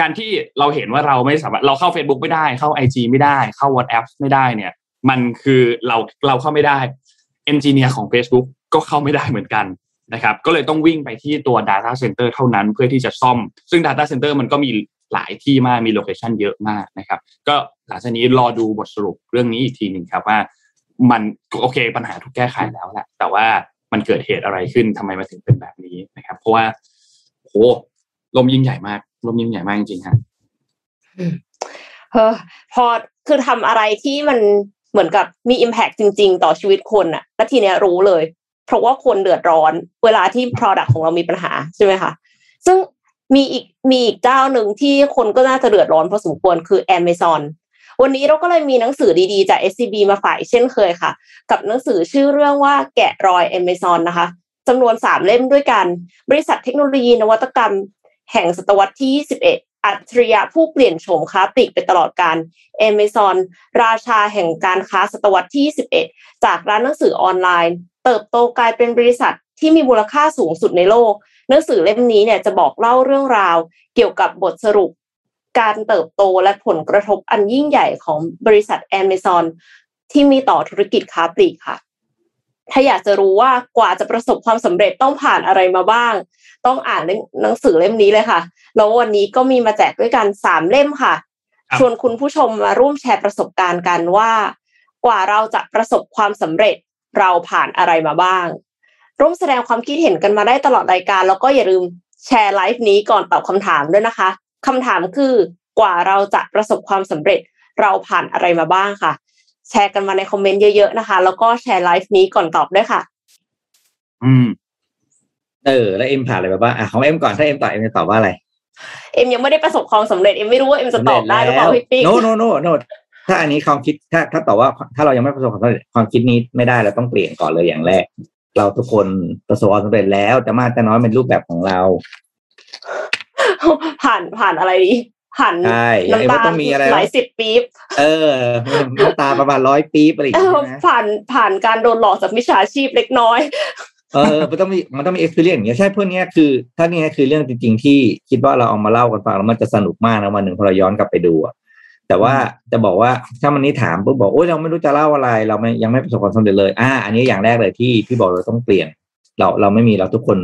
การที่เราเห็นว่าเราไม่สามารถเราเข้า Facebook ไม่ได้ เข้า IG ไม่ได้ เข้า WhatsApp ไม่ได้เนี่ย มันคือเราเราเข้าไม่ได้เอนจิเนียร์ของ Facebook ก็เข้าไม่ได้เหมือนกัน นะครับก็เลยต้องวิ่งไปที่ตัว Data Center เท่านั้นเพื่อที่จะซ่อม ซึ่ง Data Center มันก็มีหลายที่มากมีโลเคชันเยอะมากนะครับก็หลังจากนี้รอดูบทสรุปเรื่องนี้อีกทีหนึ่งครับว่ามันโอเคปัญหาถูกแก้ไขแล้วแหละแต่ว่ามันเกิดเหตุอะไรขึ้นทำไมมาถึงเป็นแบบนี้นะครับ เพราะว่าโหลมยิ่งใหญ่มากลมยิ่งใหญ่มากจริงๆครับเออพอคือทำอะไรที่มันเหมือนกับมี Impact จริง ๆ ต่อชีวิตคนอะแล้วทีเนี้ยรู้เลย เพราะว่าคนเดือดร้อน เวลาที่ Product ของเรามีปัญหาใช่ไหมคะซึ่งมีอีกมีอีกเจ้าหนึ่งที่คนก็น่าจะเดือดร้อนพอสมควรคือ Amazon วันนี้เราก็เลยมีหนังสือดีๆจาก SCB มาฝ่ายเช่นเคยค่ะ กับหนังสือชื่อเรื่องว่าแกะรอย Amazon นะคะจำนวนสามเล่มด้วยกัน บริษัทเทคโนโลยีนวัตกรรม แห่งศตวรรษที่ 21 อัจฉริยะผู้เปลี่ยนโฉมค้าปลีกไปตลอดการ Amazon ราชาแห่งการค้าศตวรรษที่ 21 จากร้านหนังสือออนไลน์ เติบโตกลายเป็นบริษัทที่มีมูลค่าสูงสุดในโลก หนังสือเล่มนี้เนี่ยจะบอกเล่าเรื่องราว เกี่ยวกับบทสรุป การเติบโตและผลกระทบอันยิ่งใหญ่ของบริษัท Amazon ที่มีต่อธุรกิจค้าปลีกค่ะ ถ้าอยากจะรู้ว่ากว่าจะประสบความสำเร็จต้องผ่านอะไรมาบ้าง ต้องอ่านหนังสือเล่มนี้เลยค่ะ แล้ววันนี้ก็มีมาแจกด้วยกันสามเล่มค่ะครับชวนคุณผู้ชมมาร่วมแชร์ประสบการณ์กันว่า กว่าเราจะประสบความสำเร็จ เราผ่านอะไรมาบ้าง ร่วมแสดงความคิดเห็นกันมาได้ตลอดรายการ แล้วก็อย่าลืมแชร์ไลฟ์นี้ก่อนตอบคำถามด้วยนะคะคำถามคือกว่าเราจะประสบความสำเร็จเราผ่านอะไรมาบ้างค่ะ แชร์กันมาในคอมเมนต์เยอะๆนะคะ แล้วก็แชร์ไลฟ์นี้ก่อนตอบด้วยค่ะ อืม เออ แล้วเอ็มผ่านอะไรมาบ้างอะของเอ็มก่อนถ้าเอ็มตอบเอ็มจะตอบว่าอะไรเอ็มยังไม่ได้ประสบความสำเร็จเอ็มไม่รู้ว่าเอ็มจะตอบได้หรือเปล่าพี่ปิ๊ก no no no no ถ้าอันนี้ความคิดถ้าถ้าตอบว่าถ้าเรายังไม่ประสบความสำเร็จความคิดนี้ไม่ได้เราต้องเปลี่ยนก่อนเลยอย่างแรก เราทุกคนประสบความสำเร็จแล้วแต่มากแต่น้อยเป็นรูปแบบของเรา ผ่านผ่านอะไรดีผ่านใช่อย่างเอ็มน้ำก็ตาต้องมีอะไรหลายสิบปี๊บเออน้ำตาประมาณร้อยปี๊บอะไรอย่างเอเงี้อยนะผ่านผ่านการโดนหลอกจากมิจฉาชีพเล็กน้อย เออ มันต้องมีมันต้องมี experience อย่างเงี้ยใช่พวกเนี้ยคือ ถ้านี่คือเรื่องจริง ๆ ที่คิดว่าเราเอามาเล่ากันฟังแล้วมันจะสนุกมากนะวันหนึ่งพอเราย้อนกลับไปดูอะ แต่ว่าจะบอกว่าถ้ามันนี้ถามปุ๊บบอกโอ้ยเราไม่รู้จะเล่าอะไร เราไม่ยังไม่ประสบความสำเร็จเลยอ่าอันนี้อย่างแรกเลยที่ที่บอกเราต้องเปลี่ยน เราเราไม่มีเราทุกคน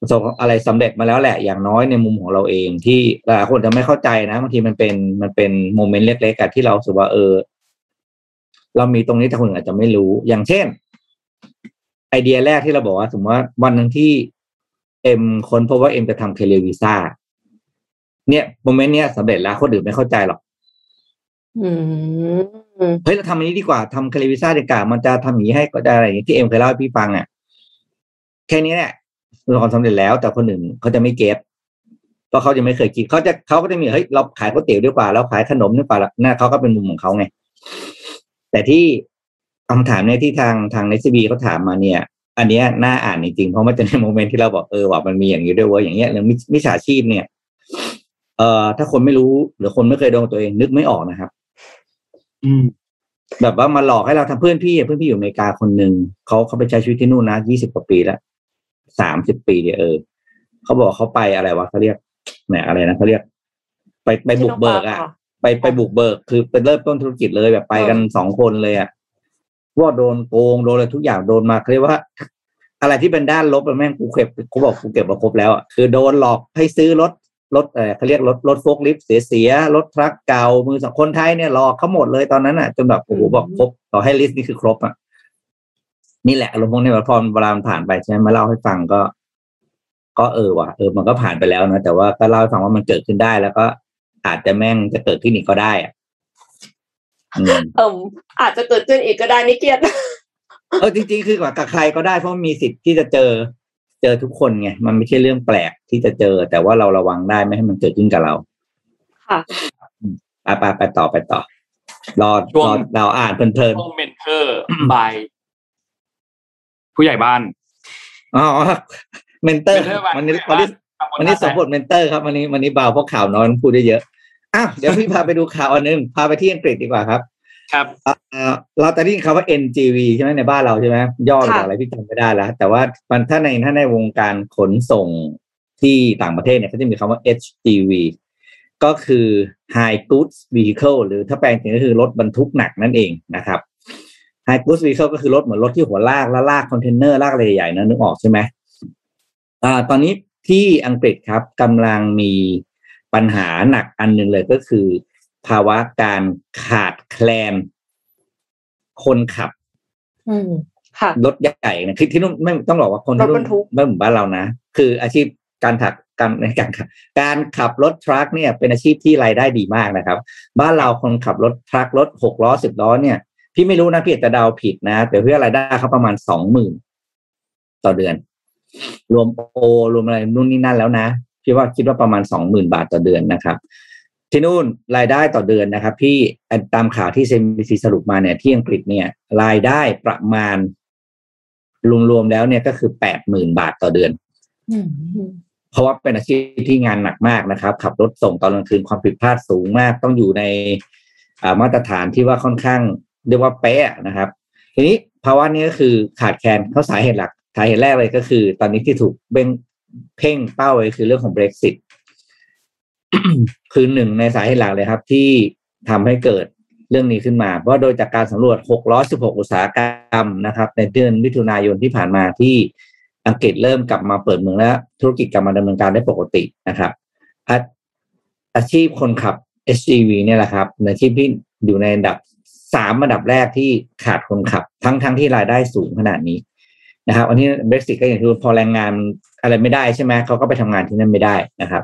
ประสบอะไรสำเร็จมาแล้วแหละอย่างน้อยในมุมของเราเอง ที่หลายคนจะไม่เข้าใจนะบางทีมันเป็นมันเป็น moment เล็กๆอะที่เรารู้สึกว่าเออ เรามีตรงนี้แต่คนอื่นอาจจะไม่รู้ อย่างเช่น ไอเดียแรกที่เราบอกว่า สมมติว่าวันหนึ่งที่เอ็มค้นพบว่าเอ็มจะทำเทเลวีซ่าเนี่ย moment เนี้ยสำเร็จแล้วคนอื่นไม่เข้าใจหรอกอืม เฮ้ยเราทำอันนี้ดีกว่าทำเทเลวีซ่าดีกว่ามันจะทำอย่างนี้ให้ก็ได้อะไรอย่างนี้ที่เอ็มเคยเล่าให้พี่ฟังเนี่ยแค่นี้เนี่ยคือความสำเร็จแล้ว แต่คนอื่นเขาจะไม่ get เพราะเขาจะไม่เคยคิดเขาจะเขาก็จะมีเฮ้ยเราขายก๋วยเตี๋ยวดีกว่าเราขายขนมดีกว่าน่าเขาก็เป็นมุมของเขาไงแต่ที่คำถามเนี่ยที่ทางทางเนสบีเขาถามมาเนี่ย อันเนี้ยน่าอ่านจริงๆเพราะมันจะใน moment ที่เราบอกเออว่ามันมีอย่างนี้ด้วยเว้ยอย่างเงี้ยเรื่องมิมิจฉาชีพเนี่ย เอ่อถ้าคนไม่รู้หรือคนไม่เคยโดนตัวเองนึกไม่ออกนะครับ อืมแบบว่ามาหลอกให้เราทำเพื่อนพี่อะเพื่อนพี่อยู่อเมริกาคนหนึ่งเขาเขาไปใช้ชีวิตที่นู่นนะยี่สิบกว่าปีแล้วสามสิบปีเดียวเออเขาบอกเขาไปอะไรวะเขาเรียกแหมอะไรนะเขาเรียก ไปไปบุกเบิกอะ ไปไปบุกเบิก คือเป็นเริ่มต้นธุรกิจเลยแบบไปกันสองคนเลยอะว่าโดนโกงโดนอะไรทุกอย่างโดนมาเขาเรียกว่า อะไรที่เป็นด้านลบอะแม่งกูเก็บกูบอกกูเก็บมาครบแล้วอะคือโดนหลอกให้ซื้อรถ รถเออเขาเรียกรถรถโฟกลิฟต์เสียเสียๆรถทรัคเก่ามือสองคนไทยเนี่ยหลอกเขาหมดเลยตอนนั้นอะจนแบบโอ้โหบอกครบต่อให้ลิสต์นี่คือครบอะนี่แหละอารมณ์พวกนี้พอเวลามันผ่านไปใช่ไหมมาเล่าให้ฟังก็ ก็เออว่ะเออมันก็ผ่านไปแล้วนะแต่ว่าก็เล่าให้ฟังว่ามันเกิดขึ้นได้แล้วก็อาจจะแม่งจะเกิดขึ้นอีกก็ได้อะอืมเอิมอาจจะเกิดขึ้นอีกก็ได้นี่เกลียดเออจริงๆคือกับใครก็ได้เพราะมันมีสิทธิ์ที่จะเจอ เจอทุกคนไงมันไม่ใช่เรื่องแปลกที่จะเจอ แต่ว่าเราระวังได้ไม่ให้มันเกิดขึ้นกับเรา ค่ะไปไปไปต่อไปต่อรอช่วงรอเราอ่านเพลินช่วงเมนเทอร์บายผู้ใหญ่บ้านๆอ๋อเมนเตอร์ mentor วันนี้ผู้ใหญ่วันนี้บ้านวันนี้สมบทเมนเตอร์ครับวันนี้วันนี้เบาเพราะข่าวน้อยต้องพูดได้เยอะอ้าวเดี๋ยวพี่พาไปดูข่าวอันหนึงพาไปที่อังกฤษดีกว่าครับ ครับเอ่อเราจะได้ยินคำว่า NGV ใช่ไหมในบ้านเราใช่ไหมย่อมาจากค่ะอะไรพี่จำไม่ได้แล้ว แต่ว่ามันถ้าในถ้าในวงการขนส่งที่ต่างประเทศเนี่ยเขาจะมีคำว่า HGV ก็คือ High Goods Vehicle หรือถ้าแปลจริงก็คือรถบรรทุกหนักนั่นเองนะครับ High Goods Vehicle ก็คือรถเหมือนรถที่หัวลากแล้วลากคอนเทนเนอร์ลากอะไรใหญ่ๆนะนึกออกใช่ไหมอ่าตอนนี้ที่อังกฤษครับกำลังมีปัญหาหนักอันหนึ่งเลยก็คือ ภาวะการขาดแคลนคนขับอืมค่ะรถใหญ่นะคือที่นู่นไม่ต้องบอกว่าคนรที่ถนู่บรนรทุกไม่เหมือนบ้านเรานะ คืออาชีพการถักการในการขับการขับรถทรัคเนี่ยเป็นอาชีพที่รายได้ดีมากนะครับ บ้านเราคนขับรถทรัครถหกล้อสิบล้อเนี่ย พี่ไม่รู้นะพี่อาจจะเดาผิดนะแต่เพื่อรายได้เขาประมาณสองหมื่นต่อเดือน รวมโอรวมอะไรนู่นนี่นั่นแล้วนะพี่ว่าคิดว่าประมาณสองหมื่นบาทต่อเดือนนะครับ ที่นู่นรายได้ต่อเดือนนะครับ พี่อันตามข่าวที่เซมิซีสรุปมาเนี่ยที่อังกฤษเนี่ย รายได้ประมาณรวมๆแล้วเนี่ยก็คือแปดหมื่นบาทต่อเดือนอืมเพราะว่าเป็นอาชีพที่งานหนักมากนะครับ ขับรถส่งตอนกลางคืนความผิดพลาดสูงมาก ต้องอยู่ในอ่ามาตรฐานที่ว่าค่อนข้าง เรียกว่าเป๊ะนะครับ ทีนี้ภาวะนี้ก็คือขาดแคลนเขาสาเหตุหลักสาเหตุแรกเลยก็คือ ตอนนี้ที่ถูกเบ่งเพ่งเป้าเลยคือเรื่องของ Brexit คือหนึ่งในสาเหตุหลักเลยครับ ที่ทำให้เกิดเรื่องนี้ขึ้นมา เพราะโดยจากการสำรวจ 616 อุตสาหกรรมนะครับ ในเดือนมิถุนายนที่ผ่านมาที่อังกฤษเริ่มกลับมาเปิดเมืองและธุรกิจกลับมาดำเนินการได้ปกตินะครับอาอาชีพคนขับ SGV เนี่ยแหละครับอาชีพที่อยู่ในอันดับสามอันดับแรกที่ขาดคนขับ ทั้งทั้งที่รายได้สูงขนาดนี้นะครับ อันนี้ Brexit ก็อย่างที่พอแรงงานอะไรไม่ได้ใช่ไหมเขาก็ไปทำงานที่นั่นไม่ได้นะครับ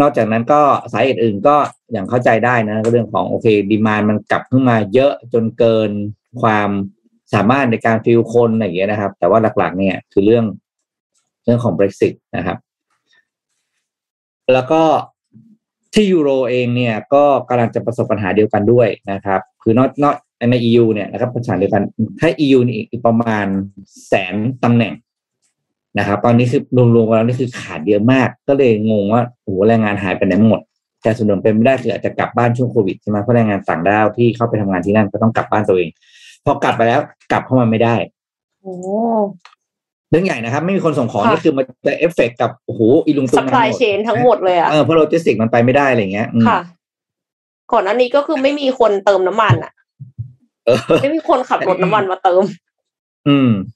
นอกจากนั้นก็สาเหตุอื่นก็อย่างเข้าใจได้นะก็เรื่องของโอเคดีมานมันกลับขึ้นมาเยอะจนเกินความสามารถในการฟิลคนอะไรอย่างเงี้ยนะครับ แต่ว่าหลักๆ เนี่ยคือเรื่องเรื่องของ Brexit นะครับ แล้วก็ที่ยูโรเองเนี่ยก็กำลังจะประสบปัญหาเดียวกันด้วยนะครับ คือนอกนอกใน EU เนี่ยนะครับปัญหาเดียวกันถ้า EU นี่อีกประมาณแสนตำแหน่ง นะครับตอนนี้คือรวมๆกันแล้วนี่คือขาดเยอะมาก ก็เลยงงว่าโอ้โหแรงงานหายไปไหนหมด แต่ส่วนหนึ่งเป็นไม่ได้คืออาจจะกลับบ้านช่วงโควิดใช่ไหมเพราะแรงงานต่างด้าวที่เข้าไปทำงานที่นั่นก็ต้องกลับบ้านตัวเอง พอกลับไปแล้วกลับเข้ามาไม่ได้โอ้เรื่องใหญ่นะครับ ไม่มีคนส่งของค่ะนี่คือมันจะเอฟเฟกต์กับโอ้โหอีลุงตุงนัง supply chain ทั้งหมดเลยอะเออเพราะโลจิสติกมันไปไม่ได้อะไรอย่างเงี้ยอืมค่ะ ก่อนหน้านี้ก็คือไม่มีคนเติมน้ำมันอะเออไม่มีคนขับรถน้ำมันมาเติม อืมแต่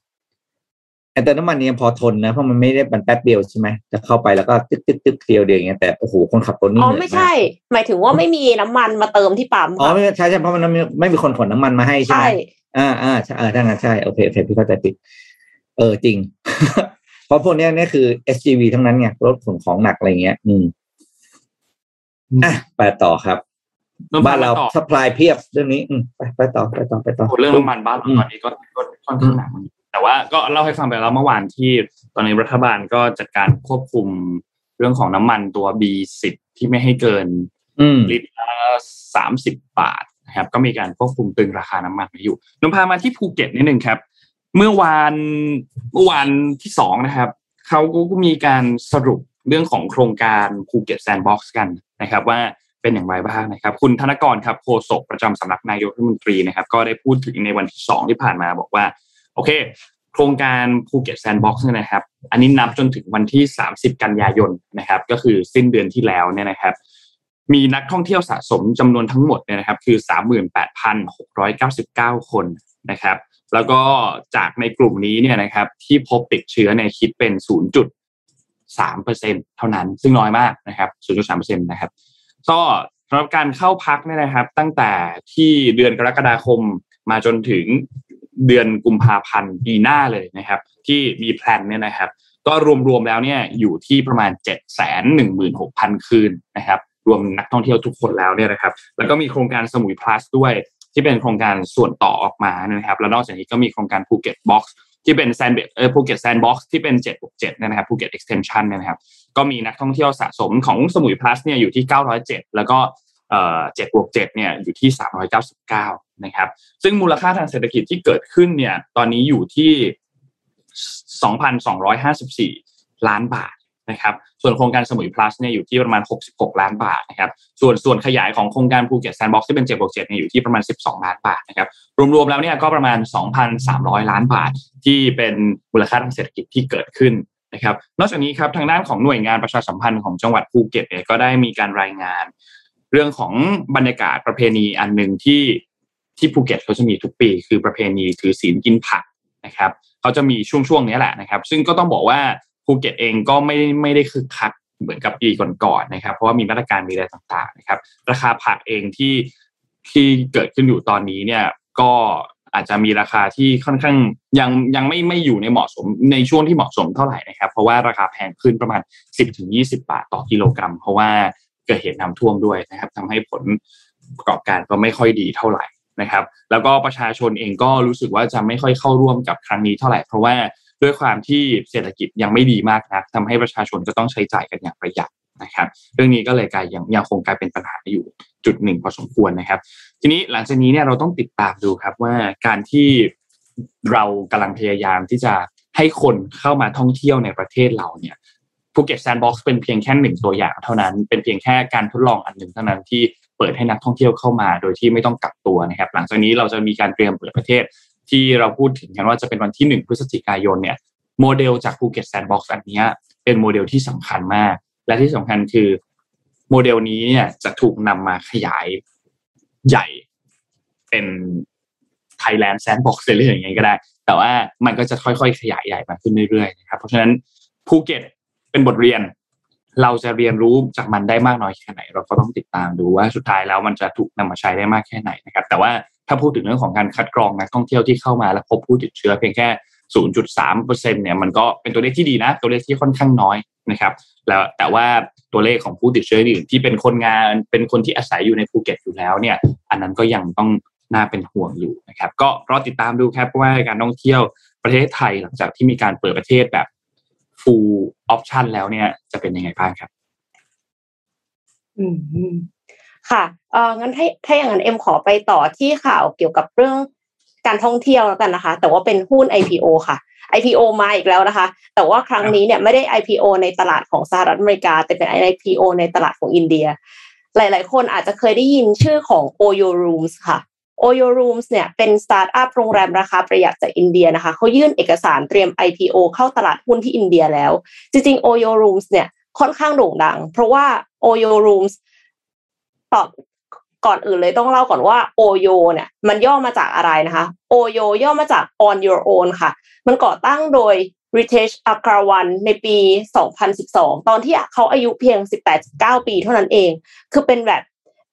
เติมน้ำมันนี่ยังพอทนนะเพราะมันไม่ได้มันแป๊บเดียวใช่ไหมจะเข้าไปแล้วก็ตึ๊กตึ๊กตึ๊กเดียวเดียวอย่างเงี้ยแต่โอ้โหคนขับรถนี่อ๋อเหนื่อยไม่มากใช่ หมายถึงว่าไม่มีน้ำมันมาเติมที่ปั๊มอ๋อค่ะไม่ใช่ใช่เพราะมันไม่ไม่มีคนขนน้ำมันมาให้ใช่ไหใช่มอ่าอ่าใช่เออถ้างั้นใช่โอเคโอเคพี่เข้าใจผิดเออจริง เพราะพวกเนี้ยเนี่ยคือ SGV ทั้งนั้นไงรถขนของหนักอะไรเงี้ย อืมอะไปต่อครับน้ำมันบ้านเราต่อสปายเพียบเรื่องนี้ อืมไปไปต่อไปต่อไปต่อโอ้เรื่องน้ำมันบ้านเราอืมตอนนี้ก็ก็ค่อนข้างหนักเหมือนกัน แต่ว่าก็เล่าให้ฟังไปแล้วเมื่อวานที่ตอนนี้รัฐบาลก็จัดการควบคุมเรื่องของน้ำมันตัว B10 ที่ไม่ให้เกินอืมลิตรละสามสิบบาทนะครับ ก็มีการควบคุมตึงราคาน้ำมันไว้อยู่นำพามาที่ภูเก็ตนิดนึงครับ เมื่อวานเมื่อวานที่สองนะครับเขาก็มีการสรุปเรื่องของโครงการภูเก็ตแซนด์บ็อกซ์กันนะครับ ว่าเป็นอย่างไรบ้างนะครับ คุณธนกรครับโฆษกประจำสำนักนายกรัฐมนตรีนะครับ ก็ได้พูดถึงในวันที่สองที่ผ่านมาบอกว่า โอเค โครงการภูเก็ตแซนด์บ็อกซ์นะครับ อันนี้นับจนถึงวันที่ 30 กันยายนนะครับ ก็คือสิ้นเดือนที่แล้วเนี่ยนะครับ มีนักท่องเที่ยวสะสมจำนวนทั้งหมดเนี่ยนะครับ คือ 38,699 คนนะครับ แล้วก็จากในกลุ่มนี้เนี่ยนะครับ ที่พบติดเชื้อเนี่ยคิดเป็น 0.3เปอร์เซ็นเท่านั้น ซึ่งน้อยมากนะครับ 0.3เปอร์เซ็นต์นะครับก็สำหรับการเข้าพักเนี่ยนะครับ ตั้งแต่ที่เดือนกรกฎาคมมาจนถึง เดือนกุมภาพันธ์ปีหน้าเลยนะครับ ที่มีแพลนเนี่ยนะครับ ก็รวมๆแล้วเนี่ยอยู่ที่ประมาณ 7 1 6 0 0 0 คืนนะครับ รวมนักท่องเที่ยวทุกคนแล้วเนี่ยนะครับ แล้วก็มีโครงการสมุย plus ด้วยที่เป็นโครงการส่วนต่อออกมานะครับ แล้วนอกจากนี้ก็มีโครงการภูเก็ตบ็อกซ์ที่เป็นแซนเออภูเก็ตแซนด์บ็อกซ์ที่เป็น7บวก7นะครับภูเก็ต extension นะครับ ก็มีนักท่องเที่ยวสะสมของสมุย plus เนี่ยอยู่ที่ 907 แล้วก็เอ่อ7บวก7เนี่ยอยู่ที่ 399 นะครับ ซึ่งมูลค่าทางเศรษฐกิจที่เกิดขึ้นเนี่ย ตอนนี้อยู่ที่ 2,254 ล้านบาทนะครับ ส่วนโครงการสมุย plus เนี่ยอยู่ที่ประมาณ 66 ล้านบาทนะครับ ส่วนส่วนขยายของโครงการภูเก็ตแซนด์บ็อกซ์ที่เป็น7บวก7เนี่ยอยู่ที่ประมาณ 12 ล้านบาทนะครับ รวมๆแล้วเนี่ยก็ประมาณ 2,300 ล้านบาท ที่เป็นมูลค่าทางเศรษฐกิจที่เกิดขึ้นนะครับ นอกจากนี้ครับทางด้านของหน่วยงานประชาสัมพันธ์ของจังหวัดภูเก็ตเนี่ยก็ได้มีการรายงาน เรื่องของบรรยากาศประเพณีอันหนึ่งที่ ที่ภูเก็ตเขาจะมีทุกปี คือประเพณีถือศีลกินผักนะครับเขาจะมีช่วงช่วงๆนี้แหละนะครับ ซึ่งก็ต้องบอกว่าภูเก็ตเองก็ไม่ได้ไม่ได้คึกคักเหมือนกับปีก่อนๆนะครับ เพราะว่ามีมาตรการมีอะไรต่างๆนะครับ ราคาผักเองที่ที่เกิดขึ้นอยู่ตอนนี้เนี่ยก็อาจจะมีราคาที่ค่อนข้างยังยังไม่ไม่อยู่ในเหมาะสมในช่วงที่เหมาะสมเท่าไหร่นะครับ เพราะว่าราคาแพงขึ้นประมาณ 10-20 บาทต่อกิโลกรัม เพราะว่าเกิดเหตุน้ำท่วมด้วยนะครับทำให้ผลประกอบการก็ไม่ค่อยดีเท่าไหร่ นะครับแล้วก็ประชาชนเองก็รู้สึกว่าจะไม่ค่อยเข้าร่วมกับครั้งนี้เท่าไหร่เพราะว่าด้วยความที่เศรษฐกิจยังไม่ดีมากนักทำให้ประชาชนก็ต้องใช้จ่ายกันอย่างประหยัดนะครับเรื่องนี้ก็เลยกลายยังยังคงกลายเป็นปัญหาอยู่จุดหนึ่งพอสมควรนะครับ ทีนี้หลังจากนี้เนี่ยเราต้องติดตามดูครับว่าการที่เรากำลังพยายามที่จะให้คนเข้ามาท่องเที่ยวในประเทศเราเนี่ยภูเก็ตแซนด์บ็อกซ์เป็นเพียงแค่หนึ่งตัวอย่างเท่านั้นเป็นเพียงแค่การทดลองอันหนึ่งเท่านั้นที่ เปิดให้นักท่องเที่ยวเข้ามา โดยที่ไม่ต้องกักตัวนะครับ หลังจากนี้เราจะมีการเตรียมเปิดประเทศ ที่เราพูดถึงกันว่าจะเป็นวันที่หนึ่งพฤศจิกายนเนี่ยโมเดลจากภูเก็ตแซนด์บ็อกซ์อันนี้เป็นโมเดลที่สำคัญมาก และที่สำคัญคือโมเดลนี้เนี่ยจะถูกนำมาขยายใหญ่เป็น Thailand Sandbox เรื่อยอย่างเงี้ยก็ได้ แต่ว่ามันก็จะค่อยๆ ขยายใหญ่มาขึ้นเรื่อยๆนะครับเพราะฉะนั้นภูเก็ตเป็นบทเรียน เราจะเรียนรู้จากมันได้มากน้อยแค่ไหน เราก็ต้องติดตามดูว่าสุดท้ายแล้วมันจะถูกนำมาใช้ได้มากแค่ไหนนะครับ แต่ว่าถ้าพูดถึงเรื่องของการคัดกรองนักท่องเที่ยวที่เข้ามาแล้วพบผู้ติดเชื้อเพียงแค่ 0.3%เนี่ยมันก็เป็นตัวเลขที่ดีนะ ตัวเลขที่ค่อนข้างน้อยนะครับแล้วแต่ว่าตัวเลขของผู้ติดเชื้ออื่นที่เป็นคนงานเป็นคนที่อาศัยอยู่ในภูเก็ตอยู่แล้วเนี่ย อันนั้นก็ยังต้องน่าเป็นห่วงอยู่นะครับ ก็รอติดตามดูครับว่าการท่องเที่ยวประเทศไทยหลังจากที่มีการเปิดประเทศแบบ full option แล้วเนี่ยจะเป็นยังไงบ้างครับ อืมค่ะเอองั้นถ้าถ้าอย่างนั้นเอ็มขอไปต่อที่ข่าวเกี่ยวกับเรื่องการท่องเที่ยวแล้วกันนะคะ แต่ว่าเป็นหุ้น IPO ค่ะ IPO มาอีกแล้วนะคะ แต่ว่าครั้งนี้เนี่ยไม่ได้ IPO ในตลาดของสหรัฐอเมริกา แต่เป็น IPO ในตลาดของอินเดีย หลาย ๆ คนอาจจะเคยได้ยินชื่อของ Oyo Rooms ค่ะ Oyo Rooms เนี่ยเป็นสตาร์ทอัพโรงแรมราคาประหยัดจากอินเดียนะคะเขายื่นเอกสารเตรียม IPO เข้าตลาดหุ้นที่อินเดียแล้ว จริงๆ Oyo Rooms เนี่ยค่อนข้างโด่งดัง เพราะว่า Oyo Rooms ตอบก่อนอื่นเลยต้องเล่าก่อนว่า Oyo เนี่ยมันย่อมาจากอะไรนะคะ Oyo ย่อมาจาก on your own ค่ะ มันก่อตั้งโดย Ritesh Agarwal ในปี 2012 ตอนที่เขาอายุเพียง 18-9ปีเท่านั้นเอง คือเป็นแบบ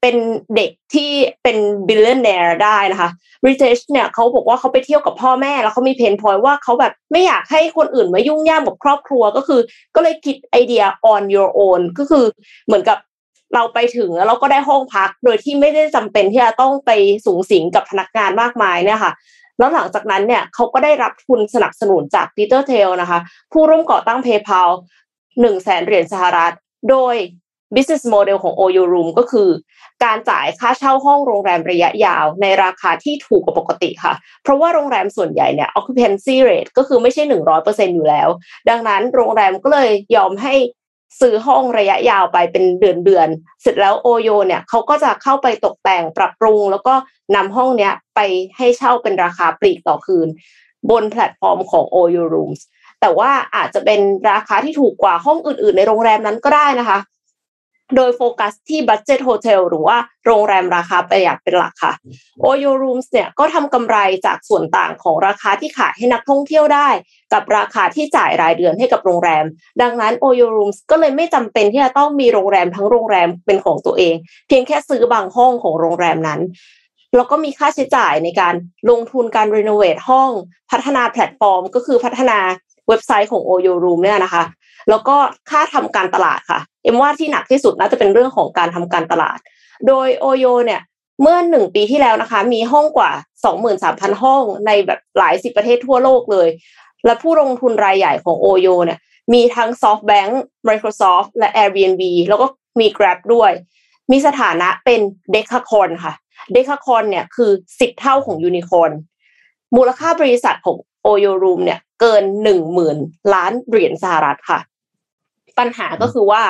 เป็นเด็กที่เป็นบิลเลนเนร์ได้นะคะ Ritesh เนี่ยเขาบอกว่าเขาไปเที่ยวกับพ่อแม่แล้วเขามีเพนพอยว่าเขาแบบไม่อยากให้คนอื่นมายุ่งยากกับครอบครัวก็คือ ก็เลยคิดไอเดีย on your own ก็คือเหมือนกับเราไปถึงแล้วเราก็ได้ห้องพัก โดยที่ไม่ได้จำเป็นที่จะต้องไปสุงสิงกับพนักงานมากมายเนี่ยค่ะแล้วหลังจากนั้นเนี่ยเขาก็ได้รับทุนสนับสนุนจาก Peter Thiel นะคะ ผู้ร่วมก่อตั้ง PayPal หนึ่งแสนเหรียญสหรัฐ โดย business model ของ Oyo Room ก็คือ การจ่ายค่าเช่าห้องโรงแรมระยะยาวในราคาที่ถูกกว่าปกติค่ะ เพราะว่าโรงแรมส่วนใหญ่เนี่ย occupancy rate ก็คือไม่ใช่หนึ่งร้อยเปอร์เซ็นต์อยู่แล้ว ดังนั้นโรงแรมก็เลยยอมให้ซื้อห้องระยะยาวไปเป็นเดือนเดือน เสร็จแล้ว Oyo เนี่ยเขาก็จะเข้าไปตกแต่งปรับปรุง แล้วก็นำห้องเนี้ยไปให้เช่าเป็นราคาปลีกต่อคืน บนแพลตฟอร์มของ Oyo Rooms แต่ว่าอาจจะเป็นราคาที่ถูกกว่าห้องอื่นๆ ในโรงแรมนั้นก็ได้นะคะ โดยโฟกัสที่ budget hotel หรือว่าโรงแรมราคาประหยัดเป็นหลักค่ะ Oyo Rooms เนี่ยก็ทำกำไรจากส่วนต่างของราคาที่ขายให้นักท่องเที่ยวได้ กับราคาที่จ่ายรายเดือนให้กับโรงแรม ดังนั้น Oyo Rooms ก็เลยไม่จำเป็นที่จะต้องมีโรงแรมทั้งโรงแรมเป็นของตัวเอง เพียงแค่ซื้อบางห้องของโรงแรมนั้นแล้วก็มีค่าใช้จ่ายในการลงทุนการ renovate ห้อง พัฒนาแพลตฟอร์ม ก็คือพัฒนาเว็บไซต์ของ Oyo Room เนี่ยนะคะ แล้วก็ค่าทำการตลาดค่ะ เอ็มว่าที่หนักที่สุดน่าจะเป็นเรื่องของการทำการตลาด โดย Oyo เนี่ยเมื่อหนึ่งปีที่แล้วนะคะ มีห้องกว่า 23,000 ห้องในแบบหลายสิบประเทศทั่วโลกเลย และผู้ลงทุนรายใหญ่ของ Oyo เนี่ยมีทั้ง SoftBank Microsoft และ Airbnb แล้วก็มี Grab ด้วย มีสถานะเป็น Decacon ค่ะ Decacon เนี่ยคือสิบเท่าของ Unicorn มูลค่าบริษัทของ Oyo Room เนี่ยเกินหนึ่งหมื่นล้านเหรียญสหรัฐค่ะ ปัญหาก็คือว่า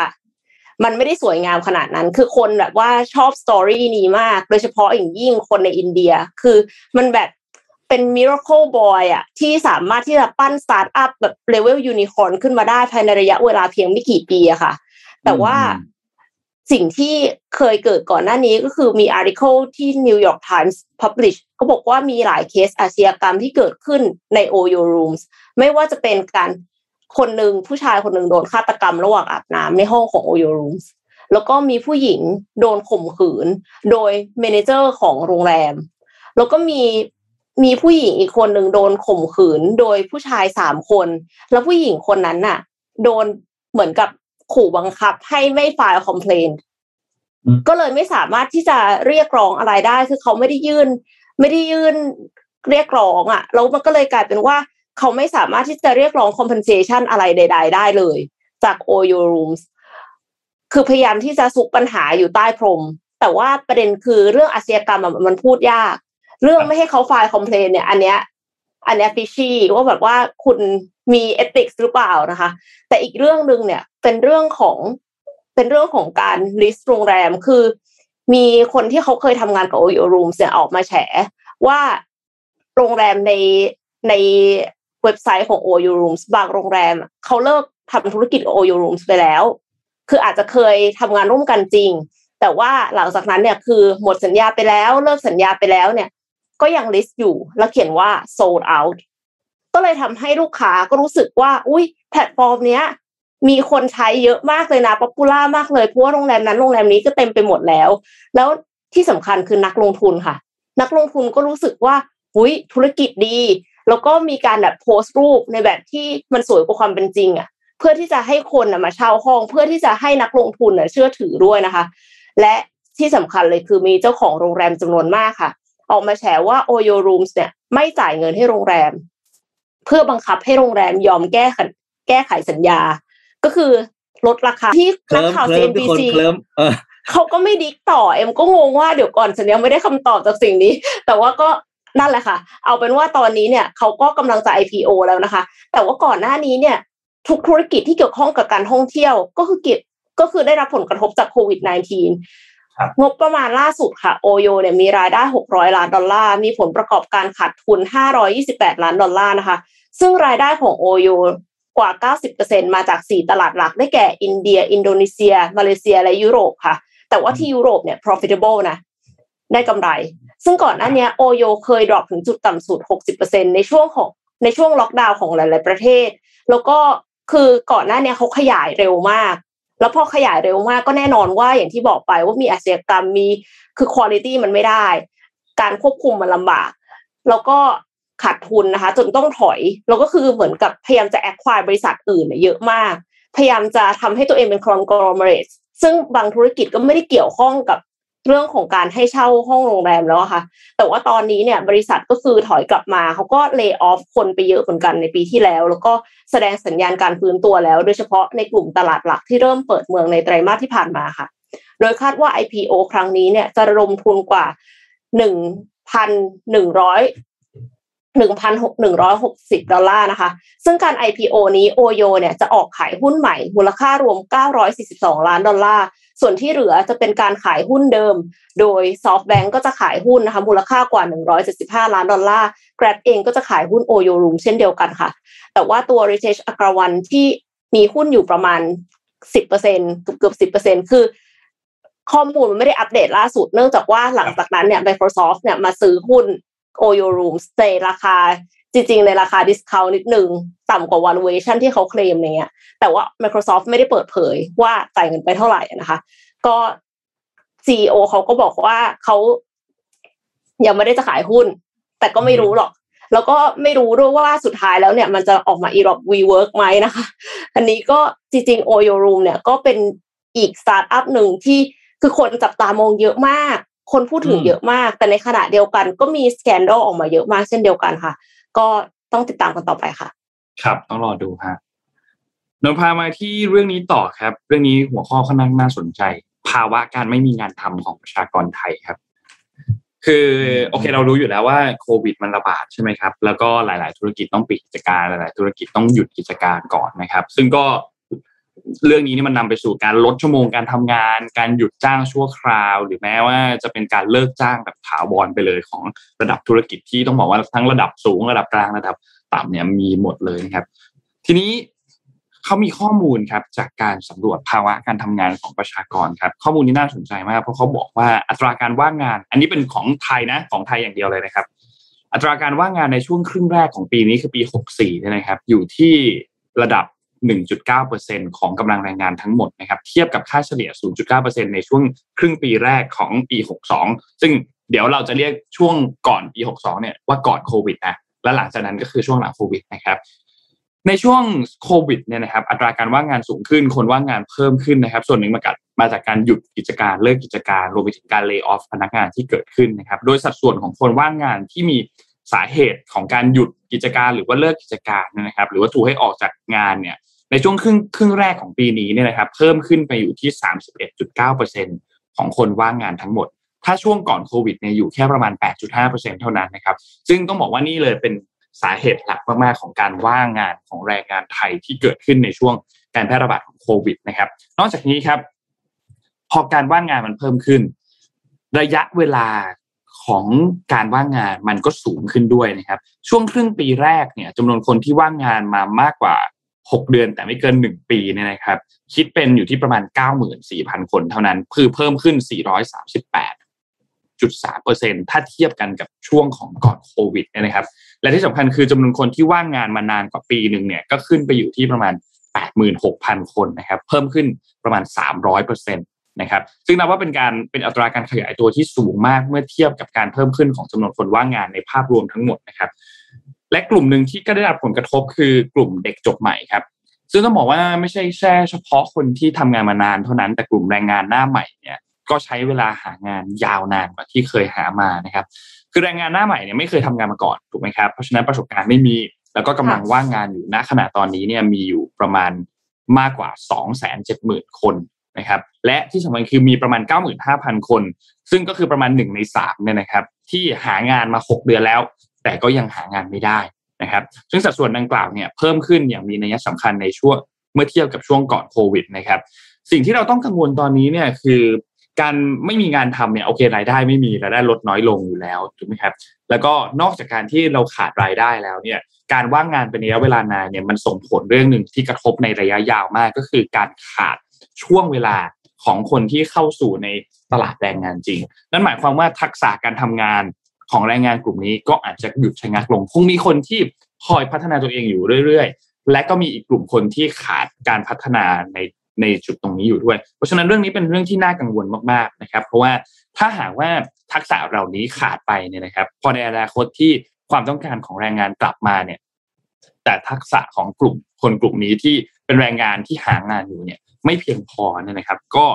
มันไม่ได้สวยงามขนาดนั้น คือคนแบบว่าชอบ story นี้มาก โดยเฉพาะอย่างยิ่งคนในอินเดีย คือมันแบบเป็น miracle boy อะที่สามารถที่จะปั้นสตาร์ทอัพแบบ level unicorn ขึ้นมาได้ภายในระยะเวลาเพียงไม่กี่ปีอะค่ะ แต่ว่าสิ่งที่เคยเกิดก่อนหน้านี้ก็คือมี article ที่ New York Times publish เขาบอกว่ามีหลายเคสอาชญากรรมที่เกิดขึ้นใน Oyo Rooms ไม่ว่าจะเป็นการ คนหนึ่งผู้ชายคนหนึ่งโดนฆาตกรรมระหว่างอาบน้ำในห้องของ Oyo Rooms แล้วก็มีผู้หญิงโดนข่มขืน โดย manager ของโรงแรม แล้วก็มีมีผู้หญิงอีกคนหนึ่งโดนข่มขืน โดยผู้ชายสามคน แล้วผู้หญิงคนนั้นน่ะ โดนเหมือนกับขู่บังคับให้ไม่ file complain ก็เลยไม่สามารถที่จะเรียกร้องอะไรได้ คือเขาไม่ได้ยื่น ไม่ได้ยื่นเรียกร้องอะแล้วมันก็เลยกลายเป็นว่า เขาไม่สามารถที่จะเรียกร้อง compensation อะไรใด ๆ ได้เลย จาก OYO Rooms คือพยายามที่จะซุกปัญหาอยู่ใต้พรม แต่ว่าประเด็นคือเรื่องอาชญากรรมมันพูดยาก เรื่องไม่ให้เขา file complain เนี่ย อันเนี้ยอันเนี้ย fishy ว่าแบบว่าคุณมี ethics หรือเปล่านะคะ แต่อีกเรื่องหนึ่งเนี่ยเป็นเรื่องของเป็นเรื่องของการ list โรงแรมคือมีคนที่เขาเคยทำงานกับ OYO Rooms เนี่ยออกมาแฉว่าโรงแรมในใน เว็บไซต์ของ OYO Rooms บางโรงแรมเขาเลิกทำธุรกิจ OYO Rooms ไปแล้ว คืออาจจะเคยทำงานร่วมกันจริง แต่ว่าหลังจากนั้นเนี่ยคือหมดสัญญาไปแล้วเลิกสัญญาไปแล้วเนี่ย ก็ยัง list อยู่แล้วเขียนว่า sold out ก็เลยทำให้ลูกค้าก็รู้สึกว่า อุ้ยแพลตฟอร์มเนี้ยมีคนใช้เยอะมากเลยนะป๊อปปูล่ามากเลยเพราะว่าโรงแรมนั้นโรงแรมนี้ก็เต็มไปหมดแล้ว แล้วที่สำคัญคือนักลงทุนค่ะ นักลงทุนก็รู้สึกว่าอุ้ยธุรกิจดี แล้วก็มีการแบบโพสต์รูปในแบบที่มันสวยกว่าความเป็นจริงอะ เพื่อที่จะให้คนมาเช่าห้อง เพื่อที่จะให้นักลงทุนเชื่อถือด้วยนะคะ และที่สำคัญเลยคือมีเจ้าของโรงแรมจำนวนมากค่ะ ออกมาแฉว่า Oyo Rooms เนี่ยไม่จ่ายเงินให้โรงแรม เพื่อบังคับให้โรงแรมยอมแก้แก้ไขสัญญา ก็คือลดราคาที่นักข่าว CNBC เขาก็ไม่ดิกต่อเอ็มก็งงว่าเดี๋ยวก่อนฉันยังไม่ได้คำตอบจากสิ่งนี้ แต่ว่าก็ นั่นแหละค่ะ เอาเป็นว่าตอนนี้เนี่ยเขาก็กำลังจะ IPO แล้วนะคะ แต่ว่าก่อนหน้านี้เนี่ย ทุกธุรกิจที่เกี่ยวข้องกับการท่องเที่ยวก็คือกิจก็คือได้รับผลกระทบจากโควิด -19 งบประมาณล่าสุดค่ะโอโยเนี่ยมีรายได้ 600 ล้านดอลลาร์ มีผลประกอบการขาดทุน 528 ล้านดอลลาร์นะคะ ซึ่งรายได้ของโอโยกว่า 90%มาจาก 4 ตลาดหลัก ได้แก่อินเดีย อินโดนีเซีย มาเลเซีย และยุโรปค่ะ แต่ว่าที่ยุโรปเนี่ย profitable นะ ได้กำไร ซึ่งก่อนหน้านี้โอโยเคยดรอปถึงจุดต่ำสุด 60%ในช่วงของในช่วงล็อกดาวน์ของหลาย ๆ ประเทศ แล้วก็คือก่อนหน้านี้เขาขยายเร็วมาก แล้วพอขยายเร็วมากก็แน่นอนว่าอย่างที่บอกไปว่ามีอาชญากรรมมีคือคุณภาพมันไม่ได้ การควบคุมมันลำบาก แล้วก็ขาดทุนนะคะ จนต้องถอย แล้วก็คือเหมือนกับพยายามจะแอคควายบริษัทอื่นเยอะมาก พยายามจะทำให้ตัวเองเป็นคอนกรอมเรสซึ่งบางธุรกิจก็ไม่ได้เกี่ยวข้องกับ เรื่องของการให้เช่าห้องโรงแรมแล้วค่ะ แต่ว่าตอนนี้เนี่ยบริษัทก็คือถอยกลับมาเขาก็เลิกออฟคนไปเยอะเหมือนกันในปีที่แล้ว แล้วก็แสดงสัญญาณการฟื้นตัวแล้ว โดยเฉพาะในกลุ่มตลาดหลักที่เริ่มเปิดเมืองในไตรมาสที่ผ่านมาค่ะ โดยคาดว่า IPO ครั้งนี้เนี่ยจะระดมทุนกว่าหนึ่งพันหนึ่งร้อยหนึ่งพันหกหนึ่งร้อยหกสิบดอลลาร์นะคะ ซึ่งการ IPO นี้โอโยเนี่ยจะออกขายหุ้นใหม่ มูลค่ารวม942ล้านดอลลาร์ ส่วนที่เหลือจะเป็นการขายหุ้นเดิม โดย SoftBank ก็จะขายหุ้นนะคะมูลค่ากว่า 175 ล้านดอลลาร์ Grab เองก็จะขายหุ้นโอโยรูมเช่นเดียวกันค่ะ แต่ว่าตัว Ritesh อักรวันที่มีหุ้นอยู่ประมาณ 10%เกือบเกือบ10%คือข้อมูลมันไม่ได้อัปเดตล่าสุดเนื่องจากว่าหลังจากนั้นเนี่ย Microsoft เนี่ยมาซื้อหุ้น Oyo Rooms ในราคาจริง ๆ ในราคา discount นิดนึง ต่ำกว่า valuation ที่เขาเคลมอย่างเงี้ย แต่ว่า Microsoft ไม่ได้เปิดเผยว่าจ่ายเงินไปเท่าไหร่นะคะ ก็ CEO เขาก็บอกว่าเขายังไม่ได้จะขายหุ้น แต่ก็ไม่รู้หรอก แล้วก็ไม่รู้ด้วยว่าสุดท้ายแล้วเนี่ย มันจะออกมาอีรอบ WeWork ไหมนะคะ อันนี้ก็จริงๆ Oyo Room เนี่ยก็เป็นอีกสตาร์ทอัพหนึ่งที่คือคนจับตามองเยอะมาก คนพูดถึงเยอะมาก แต่ในขณะเดียวกันก็มี scandal ออกมาเยอะมากเช่นเดียวกันค่ะ ก็ต้องติดตามกันต่อไปค่ะ ครับต้องรอดูฮะนนท์พามาที่เรื่องนี้ต่อครับ เรื่องนี้หัวข้อค่อนข้างน่าสนใจ ภาวะการไม่มีงานทำของประชากรไทยครับ คือโอเคเรารู้อยู่แล้วว่าโควิดมันระบาดใช่ไหมครับ แล้วก็หลาย ๆ ธุรกิจต้องปิดกิจการหลาย ๆ ธุรกิจต้องหยุดกิจการก่อนนะครับ ซึ่งก็ เรื่องนี้นี่มันนำไปสู่การลดชั่วโมงการทำงาน การหยุดจ้างชั่วคราว หรือแม้ว่าจะเป็นการเลิกจ้างแบบถาวรไปเลยของระดับธุรกิจที่ต้องบอกว่าทั้งระดับสูงระดับกลางระดับต่ำเนี่ยมีหมดเลยนะครับ ทีนี้เขามีข้อมูลครับจากการสำรวจภาวะการทำงานของประชากรครับ ข้อมูลนี้น่าสนใจมากเพราะเขาบอกว่าอัตราการว่างงาน อันนี้เป็นของไทยนะของไทยอย่างเดียวเลยนะครับ อัตราการว่างงานในช่วงครึ่งแรกของปีนี้คือปี 64เนี่ยนะครับ อยู่ที่ระดับ 1.9%ของกำลังแรงงานทั้งหมดนะครับเทียบกับค่าเฉลี่ย 0.9%ในช่วงครึ่งปีแรกของปี 62 ซึ่งเดี๋ยวเราจะเรียกช่วงก่อนปี 62 เนี่ยว่าก่อนโควิดนะและหลังจากนั้นก็คือช่วงหลังโควิดนะครับในช่วงโควิดเนี่ยนะครับอัตราการว่างงานสูงขึ้น คนว่างงานเพิ่มขึ้นนะครับ ส่วนหนึ่งมาจากมาจากการหยุดกิจการเลิกกิจการรวมไปถึงการเลิกออฟพนักงานที่เกิดขึ้นนะครับ โดยสัดส่วนของคนว่างงานที่มี สาเหตุของการหยุดกิจการหรือว่าเลิกกิจการนะครับ หรือว่าถูกให้ออกจากงานเนี่ยในช่วงครึ่งครึ่งแรกของปีนี้เนี่ยนะครับเพิ่มขึ้นไปอยู่ที่ 31.9%ของคนว่างงานทั้งหมด ถ้าช่วงก่อนโควิดเนี่ยอยู่แค่ประมาณ 8.5%เท่านั้นนะครับ ซึ่งต้องบอกว่านี่เลยเป็นสาเหตุหลักมากๆของการว่างงานของแรงงานไทยที่เกิดขึ้นในช่วงการแพร่ระบาดของโควิดนะครับ นอกจากนี้ครับ พอการว่างงานมันเพิ่มขึ้น ระยะเวลา ของการว่างงานมันก็สูงขึ้นด้วยนะครับ ช่วงครึ่งปีแรกเนี่ยจำนวนคนที่ว่างงานมามากกว่า 6 เดือนแต่ไม่เกิน 1 ปีเนี่ยนะครับ คิดเป็นอยู่ที่ประมาณ 94,000 คนเท่านั้น คือเพิ่มขึ้น 438.3%ถ้าเทียบกันกับช่วงของก่อนโควิดนะครับ และที่สำคัญคือจำนวนคนที่ว่างงานมานานกว่าปีหนึ่งเนี่ยก็ขึ้นไปอยู่ที่ประมาณ 86,000 คนนะครับ เพิ่มขึ้นประมาณ 300% นะครับซึ่งนับว่าเป็นการเป็นอัตราการขยายตัวที่สูงมากเมื่อเทียบกับการเพิ่มขึ้นของจำนวนคนว่างงานในภาพรวมทั้งหมดนะครับและกลุ่มหนึ่งที่ก็ได้รับผลกระทบคือกลุ่มเด็กจบใหม่ครับซึ่งต้องบอกว่าไม่ใช่แค่เฉพาะคนที่ทำงานมานานเท่านั้นแต่กลุ่มแรงงานหน้าใหม่เนี่ยก็ใช้เวลาหางานยาวนานกว่าที่เคยหามานะครับ คือแรงงานหน้าใหม่เนี่ยไม่เคยทำงานมาก่อนถูกไหมครับเพราะฉะนั้นประสบการณ์ไม่มี แล้วก็กำลังว่างงานอยู่ณขณะตอนนี้เนี่ยมีอยู่ประมาณมากกว่า 270,000 คน นะครับและที่สำคัญคือมีประมาณ 95,000 คน ซึ่งก็คือประมาณ 1 ใน3เนี่ยนะครับที่หางานมา 6 เดือนแล้ว แต่ก็ยังหางานไม่ได้นะครับซึ่งสัดส่วนดังกล่าวเนี่ยเพิ่มขึ้นอย่างมีนัยสำคัญในช่วงเมื่อเทียบกับช่วงก่อนโควิดนะครับสิ่งที่เราต้องกังวลตอนนี้เนี่ยคือการไม่มีงานทำเนี่ยโอเครายได้ไม่มีรายได้ลดน้อยลงอยู่แล้วถูกไหมครับแล้วก็นอกจากการที่เราขาดรายได้แล้วเนี่ยการว่างงานเป็นระยะเวลานานเนี่ยมันส่งผลเรื่องหนึ่งที่กระทบในระยะยาวมากก็คือการขาด ช่วงเวลาของคนที่เข้าสู่ในตลาดแรงงานจริง นั่นหมายความว่าทักษะการทำงานของแรงงานกลุ่มนี้ก็อาจจะหยุดชะงักลง คงมีคนที่คอยพัฒนาตัวเองอยู่เรื่อยๆ และก็มีอีกกลุ่มคนที่ขาดการพัฒนาในในจุดตรงนี้อยู่ด้วย เพราะฉะนั้นเรื่องนี้เป็นเรื่องที่น่ากังวลมากๆนะครับ เพราะว่าถ้าหากว่าทักษะเหล่านี้ขาดไปเนี่ยนะครับ พอในอนาคตที่ความต้องการของแรงงานกลับมาเนี่ย แต่ทักษะของกลุ่มคนกลุ่มนี้ที่ เป็นแรงงานที่หางานอยู่เนี่ยไม่เพียงพอเนี่ยนะครับ ก็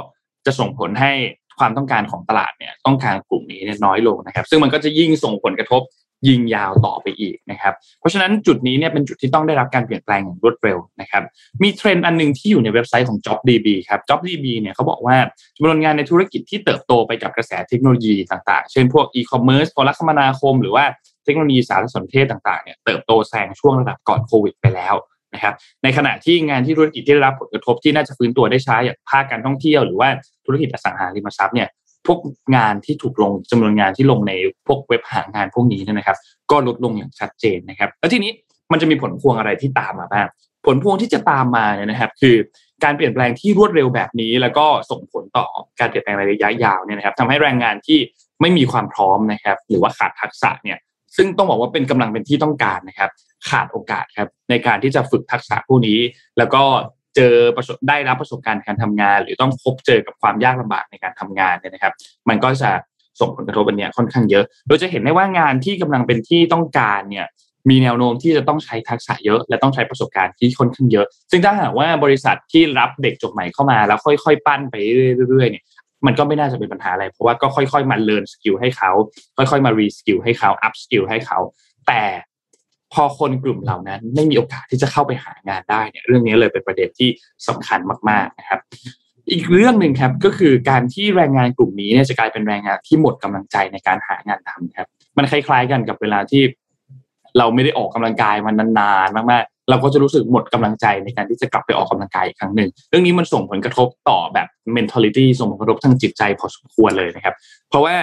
จะส่งผลให้ความต้องการของตลาดเนี่ยต้องการกลุ่มนี้เนี่ยน้อยลงนะครับ ซึ่งมันก็จะยิ่งส่งผลกระทบยิงยาวต่อไปอีกนะครับ เพราะฉะนั้นจุดนี้เนี่ยเป็นจุดที่ต้องได้รับการเปลี่ยนแปลงอย่างรวดเร็วนะครับ มีเทรนด์อันนึงที่อยู่ในเว็บไซต์ของ JobDB ครับ JobDB เนี่ยเขาบอกว่าจำนวนงานในธุรกิจที่เติบโตไปกับกระแสเทคโนโลยีต่างๆ เช่นพวก e-commerce โทรคมนาคม หรือว่าเทคโนโลยีสารสนเทศต่างๆเนี่ยเติบโตแซงช่วงระดับก่อนโควิดไปแล้ว นะครับในขณะที่งานที่ธุรกิจที่ได้รับผลกระทบที่น่าจะฟื้นตัวได้ช้าอย่างภาคการท่องเที่ยวหรือว่าธุรกิจอสังหาริมทรัพย์เนี่ยพวกงานที่ถูกลงจำนวนงานที่ลงในพวกเว็บหางานพวกนี้นะครับ ก็ลดลงอย่างชัดเจนนะครับ แล้วทีนี้มันจะมีผลพวงอะไรที่ตามมาบ้างผลพวงที่จะตามมาเนี่ยนะครับ คือการเปลี่ยนแปลงที่รวดเร็วแบบนี้ แล้วก็ส่งผลต่อการเปลี่ยนแปลงในระยะยาวเนี่ยนะครับทำให้แรงงานที่ไม่มีความพร้อมนะครับ หรือว่าขาดทักษะเนี่ยซึ่งต้องบอกว่าเป็นกำลังเป็นที่ต้องการนะครับ ขาดโอกาสครับในการที่จะฝึกทักษะพวกนี้ แล้วก็เจอประสบได้รับประสบการณ์การทำงาน หรือต้องพบเจอกับความยากลำบากในการทำงานเนี่ยนะครับ มันก็จะส่งผลกระทบอันนี้ค่อนข้างเยอะ โดยจะเห็นได้ว่างานที่กำลังเป็นที่ต้องการเนี่ยมีแนวโน้มที่จะต้องใช้ทักษะเยอะ และต้องใช้ประสบการณ์ที่ค่อนข้างเยอะ ซึ่งถ้าหากว่าบริษัทที่รับเด็กจบใหม่เข้ามา แล้วค่อยๆ ปั้นไปเรื่อยๆเนี่ยมันก็ไม่น่าจะเป็นปัญหาอะไร เพราะว่าก็ค่อยๆ มาเรียน skill ให้เขา ค่อยๆ มา reskill ให้เขา upskill ให้เขา แต่ พอคนกลุ่มเหล่านั้นไม่มีโอกาสที่จะเข้าไปหางานได้เนี่ยเรื่องนี้เลยเป็นประเด็นที่สำคัญมากๆนะครับ อีกเรื่องหนึ่งครับก็คือการที่แรงงานกลุ่มนี้เนี่ยจะกลายเป็นแรงงานที่หมดกำลังใจในการหางานทำครับ มันคล้าย ๆกันกับเวลาที่เราไม่ได้ออกกำลังกายมันนานๆมากๆ เราก็จะรู้สึกหมดกำลังใจในการที่จะกลับไปออกกำลังกายอีกครั้งหนึ่ง เรื่องนี้มันส่งผลกระทบต่อแบบ mentality ส่งผลกระทบทางจิตใจพอสมควรเลยนะครับ เพราะว่า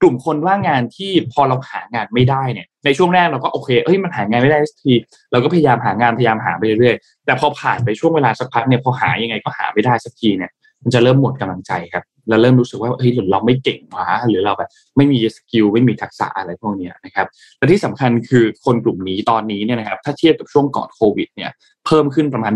กลุ่มคนว่างงานที่พอเราหางานไม่ได้เนี่ย ในช่วงแรกเราก็โอเคเอ้ยมันหางานไม่ได้สักที เราก็พยายามหางานพยายามหาไปเรื่อยๆแต่พอผ่านไปช่วงเวลาสักพักเนี่ยพอหายังไงก็หาไม่ได้สักทีเนี่ย มันจะเริ่มหมดกำลังใจครับแล้วเริ่มรู้สึกว่าเฮ้ยหรือเราไม่เก่งวะหรือเราแบบไม่มีสกิลไม่มีทักษะอะไรพวกเนี้ยนะครับและที่สำคัญคือคนกลุ่มนี้ตอนนี้เนี่ยนะครับถ้าเทียบกับช่วงก่อนโควิดเนี่ยเพิ่มขึ้นประมาณ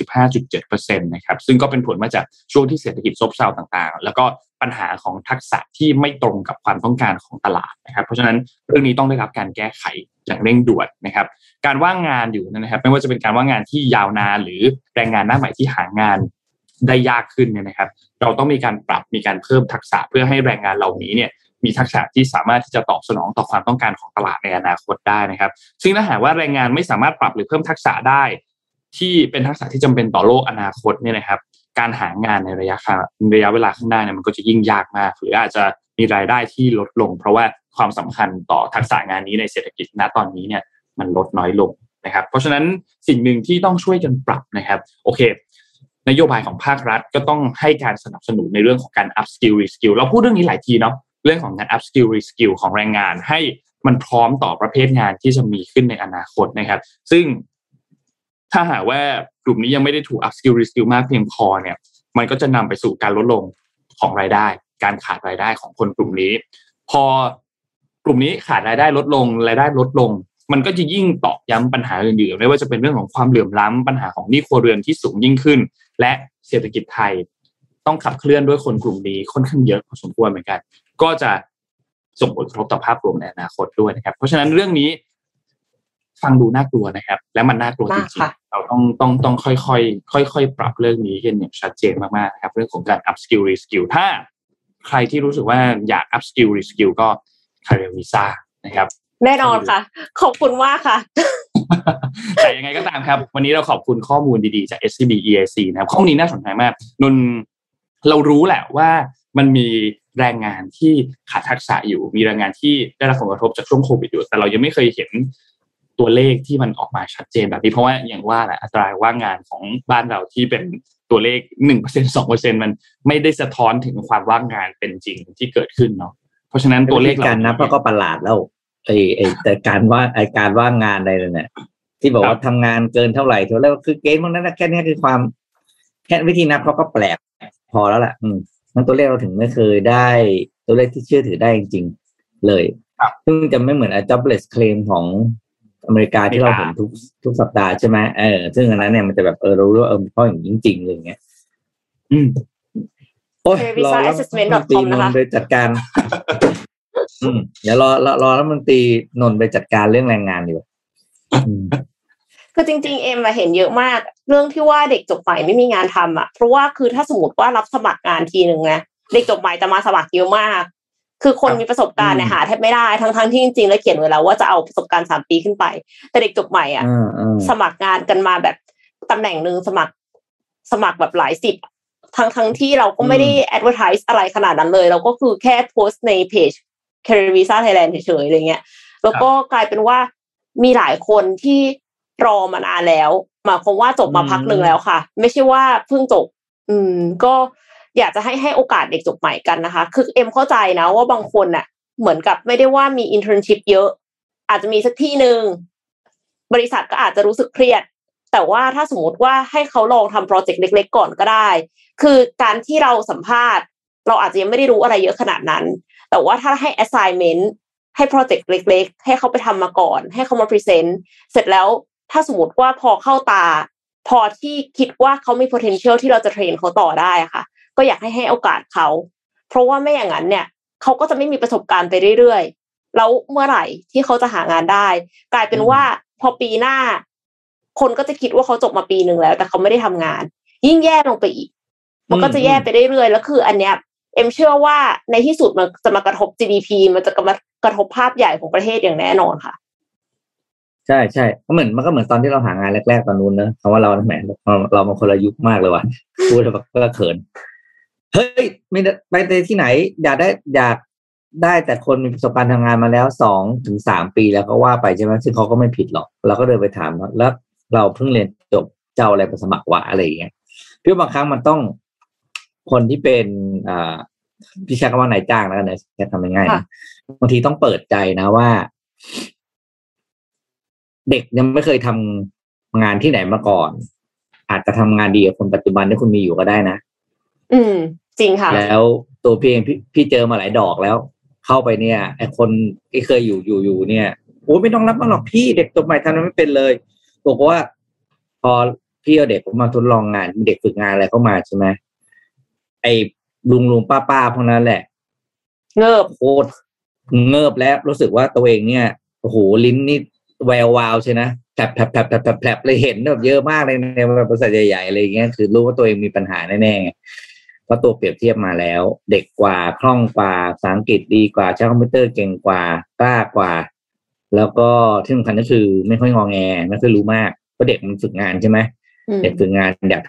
185.7%นะครับซึ่งก็เป็นผลมาจากช่วงที่เศรษฐกิจซบเซาต่างๆ แล้วก็ ปัญหาของทักษะที่ไม่ตรงกับความต้องการของตลาดนะครับ เพราะฉะนั้นเรื่องนี้ต้องได้รับการแก้ไขอย่างเร่งด่วนนะครับ การว่างงานอยู่นะครับ ไม่ว่าจะเป็นการว่างงานที่ยาวนานหรือแรงงานหน้าใหม่ที่หางานได้ยากขึ้นเนี่ยนะครับ เราต้องมีการปรับมีการเพิ่มทักษะเพื่อให้แรงงานเหล่านี้เนี่ยมีทักษะที่สามารถที่จะตอบสนองต่อความต้องการของตลาดในอนาคตได้นะครับ ซึ่งถ้าหากว่าแรงงานไม่สามารถปรับหรือเพิ่มทักษะได้ ที่เป็นทักษะที่จำเป็นต่อโลกอนาคตเนี่ยนะครับ การหางานในระยะระยะเวลาข้างหน้าเนี่ยมันก็จะยิ่งยากมาก หรืออาจจะมีรายได้ที่ลดลง เพราะว่าความสำคัญต่อทักษะงานนี้ในเศรษฐกิจณตอนนี้เนี่ยมันลดน้อยลงนะครับ เพราะฉะนั้นสิ่งหนึ่งที่ต้องช่วยกันปรับนะครับ โอเค นโยบายของภาครัฐก็ต้องให้การสนับสนุนในเรื่องของการ up skill re skill เราพูดเรื่องนี้หลายทีเนาะเรื่องของการ up skill re skill ของแรงงานให้มันพร้อมต่อประเภทงานที่จะมีขึ้นในอนาคตนะครับ ซึ่ง ถ้าหากว่ากลุ่มนี้ยังไม่ได้ถูก up skill re skill มากเพียงพอเนี่ย มันก็จะนำไปสู่การลดลงของรายได้ การขาดรายได้ของคนกลุ่มนี้ พอกลุ่มนี้ขาดรายได้ลดลงรายได้ลดลง มันก็จะยิ่งตอกย้ำปัญหาอื่นๆไม่ว่าจะเป็นเรื่องของความเหลื่อมล้ำปัญหาของหนี้ครัวเรือนที่สูงยิ่งขึ้น และเศรษฐกิจไทยต้องขับเคลื่อนด้วยคนกลุ่มนี้ค่อนข้างเยอะพอสมควรเหมือนกัน ก็จะส่งผลกระทบต่อภาพรวมในอนาคตด้วยนะครับ เพราะฉะนั้นเรื่องนี้ ฟังดูน่ากลัวนะครับ และมันน่ากลัวจริงๆ เราต้องต้องต้องค่อยๆค่อยๆปรับเรื่องนี้กันอย่างชัดเจนมากๆครับเรื่องของการ up skill re skill ถ้าใครที่รู้สึกว่าอยาก up skill re skill ก็ career visa นะครับ แน่นอนค่ะ ขอบคุณมากค่ะแต่ยังไงก็ตามครับ วันนี้เราขอบคุณข้อมูลดีๆจาก SCB EIC นะครับข้อมูลนี้น่าสนใจมากนนเรารู้แหละว่ามันมีแรงงานที่ขาดทักษะอยู่ มีแรงงานที่ได้รับผลกระทบจากช่วงโควิดอยู่ แต่เรายังไม่เคยเห็น ตัวเลขที่มันออกมาชัดเจนแบบนี้เพราะว่าอย่างว่าแหละอัตราว่างงานของบ้านเราที่เป็นตัวเลขหนึ่งเปอร์เซ็นสองเปอร์เซ็นมันไม่ได้สะท้อนถึงความว่างงานเป็นจริงที่เกิดขึ้นเนาะเพราะฉะนั้นตัวเลขการนับก็ประหลาดแล้วไอ้ไอ้แต่การว่าไอ้การว่างงานอะไรเนี่ยที่บอกว่าทำงานเกินเท่าไหร่เท่าแล้วคือเกณฑ์พวกนั้นแค่นี้คือความแค่วิธีนับเขาก็แปลกพอแล้วแหละอืมนั้นตัวเลขเราถึงไม่เคยได้ตัวเลขที่เชื่อถือได้จริง ๆ เลยซึ่งจะไม่เหมือน jobless claim ของ อเมริกาที่เราเห็นทุกทุกสัปดาห์ใช่ไหมเออซึ่งอันนั้นเนี่ยมันจะแบบเออเรารู้ว่าเออเพราะอย่างจริงๆเลยเงี้ย อืมโอ้ยรอแล้วมันตีนนไปจัดการ อืมเดี๋ยวรอรอรอแล้วมันตีนนไปจัดการเรื่องแรงงานดีกว่าคือจริง ๆ เอ็มเห็นเยอะมาก เรื่องที่ว่าเด็กจบใหม่ไม่มีงานทำอะ เพราะว่าคือถ้าสมมติว่ารับสมัครงานทีหนึ่งนะเด็กจบใหม่จะมาสมัครเยอะมาก คือคนมีประสบการณ์เนี่ยหาแทบไม่ได้ทั้งทั้งที่จริงๆแล้วเขียนไว้แล้วว่าจะเอาประสบการณ์สามปีขึ้นไป แต่เด็กจบใหม่อะสมัครงานกันมาแบบตำแหน่งหนึ่งสมัครสมัครแบบหลายสิบทั้งทั้งที่เราก็ไม่ได้ advertise อะไรขนาดนั้นเลย เราก็คือแค่โพสต์ในเพจ Career Visa Thailand เฉยๆอะไรเงี้ย แล้วก็กลายเป็นว่ามีหลายคนที่รอมานานแล้วหมายความว่าจบมาพักหนึ่งแล้วค่ะ ไม่ใช่ว่าเพิ่งจบ อืม ก็ อยากจะให้ให้โอกาสเด็กจบใหม่กันนะคะ คือเอ็มเข้าใจนะว่าบางคนน่ะ เหมือนกับไม่ได้ว่ามี internship เยอะ อาจจะมีสักที่หนึ่งบริษัทก็อาจจะรู้สึกเครียด แต่ว่าถ้าสมมติว่าให้เขาลองทำ project เล็ก ๆ ก่อนก็ได้ คือการที่เราสัมภาษณ์ เราอาจจะยังไม่ได้รู้อะไรเยอะขนาดนั้น แต่ว่าถ้าให้ assignment ให้ project เล็ก ๆ ให้เขาไปทำมาก่อน ให้เขามา present เสร็จแล้วถ้าสมมติว่าพอเข้าตา พอที่คิดว่าเขามี potential ที่เราจะเทรนเขาต่อได้ค่ะ ก็อยากให้ให้โอกาสเขา เพราะว่าไม่อย่างนั้นเนี่ยเขาก็จะไม่มีประสบการณ์ไปเรื่อยๆ แล้วเมื่อไหร่ที่เขาจะหางานได้ กลายเป็นว่าพอปีหน้า คนก็จะคิดว่าเขาจบมาปีหนึ่งแล้ว แต่เขาไม่ได้ทำงาน ยิ่งแย่ลงไปอีก มันก็จะแย่ไปเรื่อยๆ แล้วคืออันเนี้ยเอ็มเชื่อว่าในที่สุดมันจะมากระทบ GDP มันจะมากระทบภาพใหญ่ของประเทศอย่างแน่นอนค่ะ ใช่ใช่ก็เหมือนมันก็เหมือนตอนที่เราหางานแรก ๆ ตอนนู้นนะคำว่าเราแหมเราเรามาคนละยุคมากเลยว่ะพูดแบบก็เขิน เฮ้ยไม่ไปในที่ไหน อยากได้อยากได้แต่คนมีประสบการณ์ทำงานมาแล้วสองถึงสามปีแล้วก็ว่าไปใช่ไหมซึ่งเขาก็ไม่ผิดหรอก เราก็เดินไปถามแล้วเราเพิ่งเรียนจบเจ้าอะไรไปสมัครวะอะไรอย่างเงี้ยพี่บางครั้งมันต้องคนที่เป็นอ่าพี่ใช้คำว่านายจ้างแล้วกันนะแค่ทำง่ายๆบางทีต้องเปิดใจนะว่า เด็กยังไม่เคยทำงานที่ไหนมาก่อน อาจจะทำงานดีกับคนปัจจุบันที่คุณมีอยู่ก็ได้นะอืม จริงค่ะ แล้วตัวพี่เองพี่พี่เจอมาหลายดอกแล้ว เข้าไปเนี่ยไอคนที่เคยอยู่อยู่อยู่เนี่ยโอ้ไม่ต้องรับมาหรอกพี่เด็กจบใหม่ทำไม่เป็นเลยบอกว่า พอพี่เอาเด็กผมมาทดลองงานเด็กฝึกงานอะไรเข้ามาใช่ไหมไอ้ลุงลุงป้าป้าพวกนั้นแหละ เงิบโคตรเงิบแล้วรู้สึกว่าตัวเองเนี่ยโอ้โหลิ้นนี่แวววาวใช่นะแผลบแผลบแผลบแผลบแผลบแผลบเลยเห็นแบบเยอะมากเลยในบริษัทใหญ่ๆอะไรอย่างเงี้ยคือรู้ว่าตัวเองมีปัญหาแน่ๆไงเพ ราะตัวเปรียบเทียบมาแล้ว เด็กกว่าคล่องกว่าภาษาอังกฤษดีกว่าใช้คอมพิวเตอร์เก่งกว่ากล้ากว่า แล้วก็ที่สำคัญก็คือไม่ค่อยงอแงไม่ค่อยรู้มากเพราะเด็กมันฝึกงานใช่ไหมอืมเด็กฝึกงานอยาก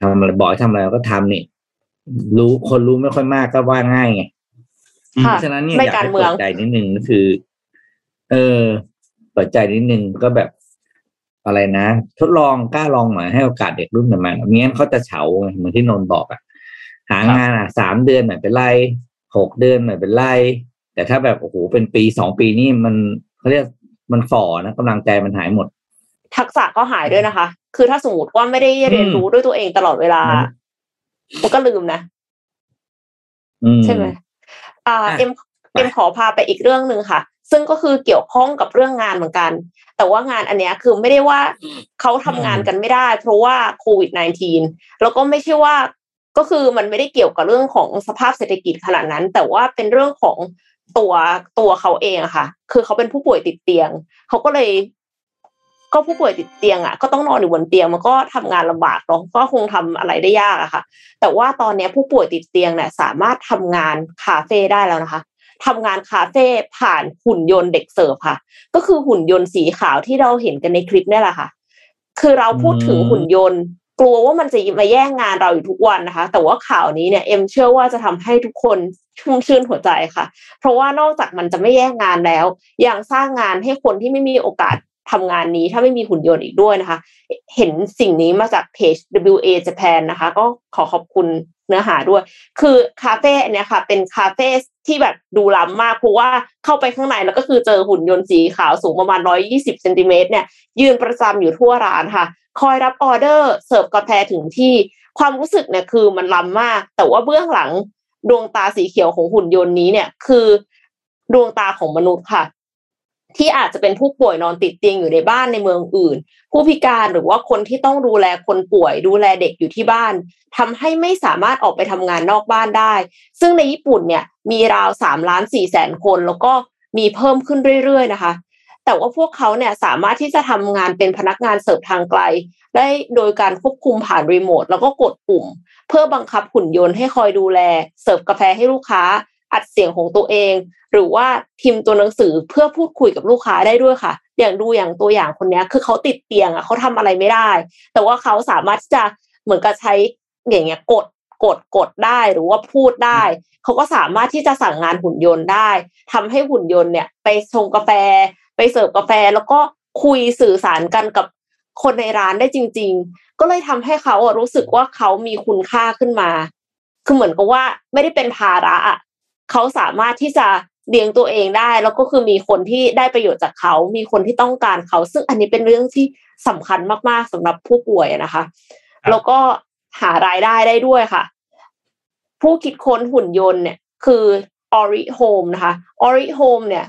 ทำอะไรบอกให้ทำอะไรก็ทำนี่รู้คนรู้ไม่ค่อยมากก็ว่าง่ายไงค่ะเพราะฉะนั้นเนี่ยในอยากการให้เมืเปิองดใจนิดนึงก็คือ เออเปิดใจนิดนึงก็แบบอะไรนะ ทดลองกล้าลองหน่อยให้โอกาสเด็กรุ่นใหม่ๆไม่งั้นเขาจะเฉาไงเหมือนที่นนท์บอกอะ หางานอะสามเดือนหน่อยเป็นไรหกเดือนหน่อยเป็นไร แต่ถ้าแบบโอ้โหเป็นปีสองปีนี่มันเขาเรียกมันฝ่อนะกำลังใจมันหายหมด ทักษะก็หายด้วยนะคะ คือถ้าสมมติว่าไม่ได้เรียนรู้ด้วยตัวเองตลอดเวลาอืมมันก็ลืมนะอืมใช่ไหมอ่าอะเอ็มไปเอ็มขอพาไปอีกเรื่องหนึ่งค่ะ ซึ่งก็คือเกี่ยวข้องกับเรื่องงานเหมือนกัน แต่ว่างานอันเนี้ยคือไม่ได้ว่าเขาทำงานกันไม่ได้ เพราะว่าโควิด -19 แล้วก็ไม่ใช่ว่า ก็คือมันไม่ได้เกี่ยวกับเรื่องของสภาพเศรษฐกิจขนาดนั้น แต่ว่าเป็นเรื่องของตัวตัวเขาเองอะค่ะ คือเขาเป็นผู้ป่วยติดเตียง เขาก็เลย ก็ผู้ป่วยติดเตียงอะก็ต้องนอนอยู่บนเตียง มันก็ทำงานลำบากเนาะก็คงทำอะไรได้ยากอะค่ะ แต่ว่าตอนนี้ผู้ป่วยติดเตียงเนี่ยสามารถทำงานคาเฟ่ได้แล้วนะคะทำงานคาเฟ่ผ่านหุ่นยนต์เด็กเสิร์ฟค่ะ ก็คือหุ่นยนต์สีขาวที่เราเห็นกันในคลิปนี่แหละค่ะ คือเราพูดถึงหุ่นยนต์ กลัวว่ามันจะมาแย่งงานเราอยู่ทุกวันนะคะ แต่ว่าข่าวนี้เนี่ยเอ็มเชื่อว่าจะทำให้ทุกคนชุ่มชื่นหัวใจค่ะ เพราะว่านอกจากมันจะไม่แย่งงานแล้ว ยังสร้างงานให้คนที่ไม่มีโอกาสทำงานนี้ถ้าไม่มีหุ่นยนต์อีกด้วยนะคะ เห็นสิ่งนี้มาจากเพจ WA Japan นะคะ ก็ขอขอบคุณเนื้อหาด้วย คือคาเฟ่เนี้ยค่ะ เป็นคาเฟ่ที่แบบดูล้ำมากเพราะว่าเข้าไปข้างในแล้วก็คือเจอหุ่นยนต์สีขาวสูงประมาณ 120เซนติเมตรเนี่ยยืนประจำอยู่ทั่วร้านค่ะ คอยรับออเดอร์เสิร์ฟกาแฟถึงที่ความรู้สึกเนี่ยคือมันล้ำมาก แต่ว่าเบื้องหลังดวงตาสีเขียวของหุ่นยนต์นี้เนี่ยคือดวงตาของมนุษย์ค่ะ ที่อาจจะเป็นผู้ป่วยนอนติดเตียงอยู่ในบ้านในเมืองอื่น ผู้พิการหรือว่าคนที่ต้องดูแลคนป่วย ดูแลเด็กอยู่ที่บ้านทำให้ไม่สามารถออกไปทำงานนอกบ้านได้ ซึ่งในญี่ปุ่นเนี่ยมีราวสามล้านสี่แสนคน แล้วก็มีเพิ่มขึ้นเรื่อยๆนะคะ แต่ว่าพวกเขาเนี่ยสามารถที่จะทำงานเป็นพนักงานเสิร์ฟทางไกล ได้โดยการควบคุมผ่านรีโมทแล้วก็กดปุ่ม เพื่อบังคับหุ่นยนต์ให้คอยดูแล เสิร์ฟกาแฟให้ลูกค้า อัดเสียงของตัวเอง หรือว่าพิมพ์ตัวหนังสือเพื่อพูดคุยกับลูกค้าได้ด้วยค่ะ อย่างดูอย่างตัวอย่างคนนี้คือเขาติดเตียงอะเขาทำอะไรไม่ได้ แต่ว่าเขาสามารถที่จะเหมือนกับใช้อย่างเงี้ยกดกดกดได้หรือว่าพูดได้ เขาก็สามารถที่จะสั่งงานหุ่นยนต์ได้ทำให้หุ่นยนต์เนี่ย ไปชงกาแฟ ไปเสิร์ฟกาแฟแล้วก็คุยสื่อสารกันกับคนในร้านได้จริง ๆ ก็เลยทำให้เขาอะรู้สึกว่าเขามีคุณค่าขึ้นมา คือเหมือนกับว่าไม่ได้เป็นภาระอะเขาสามารถที่จะเลี้ยงตัวเองได้ แล้วก็คือมีคนที่ได้ประโยชน์จากเขา มีคนที่ต้องการเขา ซึ่งอันนี้เป็นเรื่องที่สำคัญมากๆสำหรับผู้ป่วยอะนะคะ แล้วก็หารายได้ได้ด้วยค่ะ ผู้คิดค้นหุ่นยนต์เนี่ย คือ Ory Lab นะคะ Ory Lab เนี่ย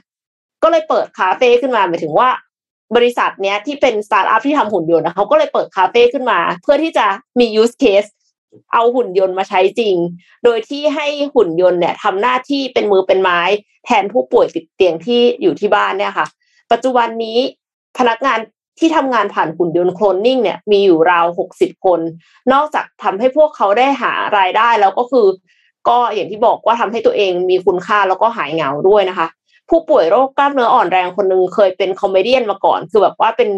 ก็เลยเปิดคาเฟ่ขึ้นมาหมายถึงว่า บริษัทเนี้ยที่เป็นสตาร์ทอัพที่ทำหุ่นยนต์นะเขาก็เลยเปิดคาเฟ่ขึ้นมา เพื่อที่จะมี use case เอาหุ่นยนต์มาใช้จริง โดยที่ให้หุ่นยนต์เนี่ยทำหน้าที่เป็นมือเป็นไม้ แทนผู้ป่วยติดเตียงที่อยู่ที่บ้านเนี่ยค่ะ ปัจจุบันนี้พนักงานที่ทำงานผ่านหุ่นยนต์โคลนนิ่งเนี่ยมีอยู่ราวหกสิบคน นอกจากทำให้พวกเขาได้หารายได้แล้วก็คือ ก็อย่างที่บอกว่าทำให้ตัวเองมีคุณค่าแล้วก็หายเหงาด้วยนะคะ ผู้ป่วยโรคกล้ามเนื้ออ่อนแรงคนหนึ่งเคยเป็น comedy มาก่อน คือแบบว่าเป็น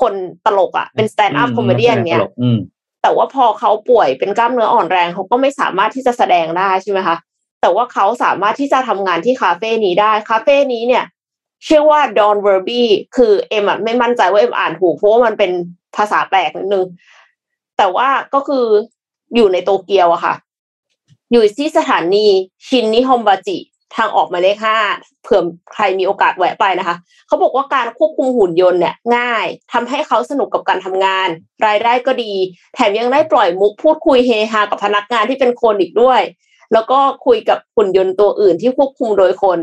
คนตลกอะเป็น stand-up comedy เนี้ยอืมแต่ว่าพอเขาป่วยเป็นกล้ามเนื้ออ่อนแรงเขาก็ไม่สามารถที่จะแสดงได้ใช่ไหมคะแต่ว่าเขาสามารถที่จะทำงานที่คาเฟ่นี้ได้คาเฟ่นี้เนี่ยชื่อว่า Don Verby คือเอ็มอะไม่มั่นใจว่าเอ็มอ่านถูกเพราะว่ามันเป็นภาษาแปลกนิดนึงแต่ว่าก็คืออยู่ในโตเกียวอะค่ะ อยู่ที่สถานีชินนิฮอมบาจิ ทางออกหมายเลขห้าเผื่อใครมีโอกาสแวะไปนะคะ เขาบอกว่าการควบคุมหุ่นยนต์เนี่ยง่ายทำให้เขาสนุกกับการทำงาน รายได้ก็ดี แถมยังได้ปล่อยมุกพูดคุยเฮฮากับพนักงานที่เป็นคนอีกด้วย แล้วก็คุยกับหุ่นยนต์ตัวอื่นที่ควบคุมโดยคน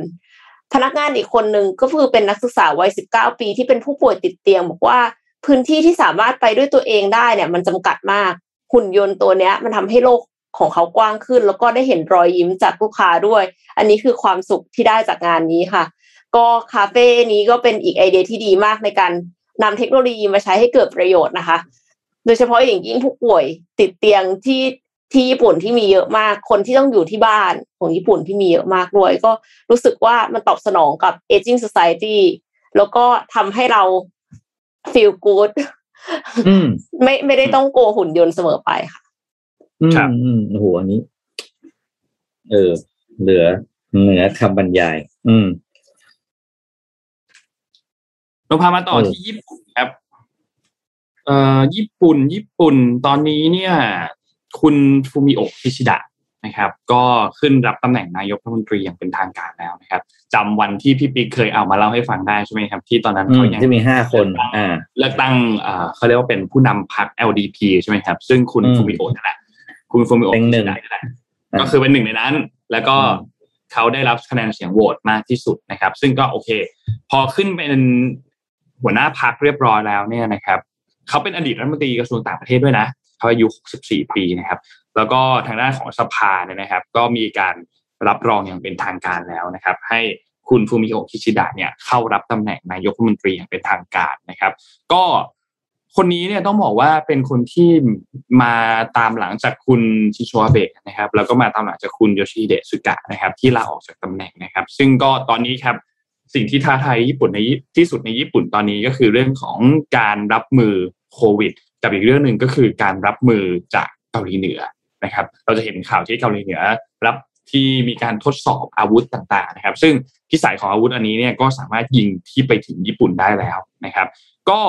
พนักงานอีกคนหนึ่งก็คือเป็นนักศึกษาวัยสิบเก้าปีที่เป็นผู้ป่วยติดเตียง บอกว่าพื้นที่ที่สามารถไปด้วยตัวเองได้เนี่ย มันจำกัดมากหุ่นยนต์ตัวเนี้ย มันทำให้โลก ของเขากว้างขึ้น แล้วก็ได้เห็นรอยยิ้มจากลูกค้าด้วย อันนี้คือความสุขที่ได้จากงานนี้ค่ะ ก็คาเฟ่นี้ก็เป็นอีกไอเดียที่ดีมากในการนำเทคโนโลยีมาใช้ให้เกิดประโยชน์นะคะ โดยเฉพาะอย่างยิ่งผู้ป่วยติดเตียงที่ที่ญี่ปุ่นที่มีเยอะมาก คนที่ต้องอยู่ที่บ้านของญี่ปุ่นที่มีเยอะมากด้วย ก็รู้สึกว่ามันตอบสนองกับ aging society แล้วก็ทำให้เรา feel good อืมไม่ไม่ได้ต้องโกลัวหุ่นยนต์เสมอไปค่ะ อืมครับอืมโอ้โหอันนี้ เออ เหลือเหนือคำบรรยาย อืมเราพามาต่อเออที่ญี่ปุ่นครับ เอ่อญี่ปุ่น ญี่ปุ่น ตอนนี้เนี่ย คุณฟูมิโอะคิชิดะนะครับ ก็ขึ้นรับตำแหน่งนายกรัฐมนตรีอย่างเป็นทางการแล้วนะครับจำวันที่พี่ปิ๊กเคยเอามาเล่าให้ฟังได้ใช่ไหมครับ ที่ตอนนั้นอืเขามยังที่มีห้าคน อ่าเลือกตั้งเอ่อเขาเรียกว่าเป็นผู้นำพรรค LDP ใช่ไหมครับ ซึ่งคุณอืมฟูมิโอะนั่นแหละ คุณฟูมิโอะเป็นหนึ่งคิชิดะนั่นแหละก็คือเป็นหนึ่งในนั้น แล้วก็อืมเขาได้รับคะแนนเสียงโหวตมากที่สุดนะครับ ซึ่งก็โอเค พอขึ้นเป็นหัวหน้าพักเรียบร้อยแล้วเนี่ยนะครับเขาเป็นอดีตรัฐมนตรีกระทรวงต่างประเทศด้วยนะเขาอายุ 64 ปีนะครับ แล้วก็ทางด้านของสภาเนี่ยนะครับ ก็มีการรับรองอย่างเป็นทางการแล้วนะครับ ให้คุณฟูมิโอะคิชิดะเนี่ยเข้ารับตำแหน่งนายกรัฐมนตรีอย่างเป็นทางการนะครับ ก็ คนนี้เนี่ยต้องบอกว่าเป็นคนที่มาตามหลังจากคุณชิโชอาเบะนะครับ แล้วก็มาตามหลังจากคุณโยชิเดะสึกะนะครับ ที่ลาออกจากตำแหน่งนะครับ ซึ่งก็ตอนนี้ครับสิ่งที่ท้าทายญี่ปุ่นในที่สุดในญี่ปุ่นตอนนี้ก็คือเรื่องของการรับมือโควิด กับอีกเรื่องหนึ่งก็คือการรับมือจากเกาหลีเหนือนะครับ เราจะเห็นข่าวที่เกาหลีเหนือ รับที่มีการทดสอบอาวุธต่างๆนะครับ ซึ่งพิสัยของอาวุธอันนี้เนี่ยก็สามารถยิงที่ไปถึงญี่ปุ่นได้แล้วนะครับ ก็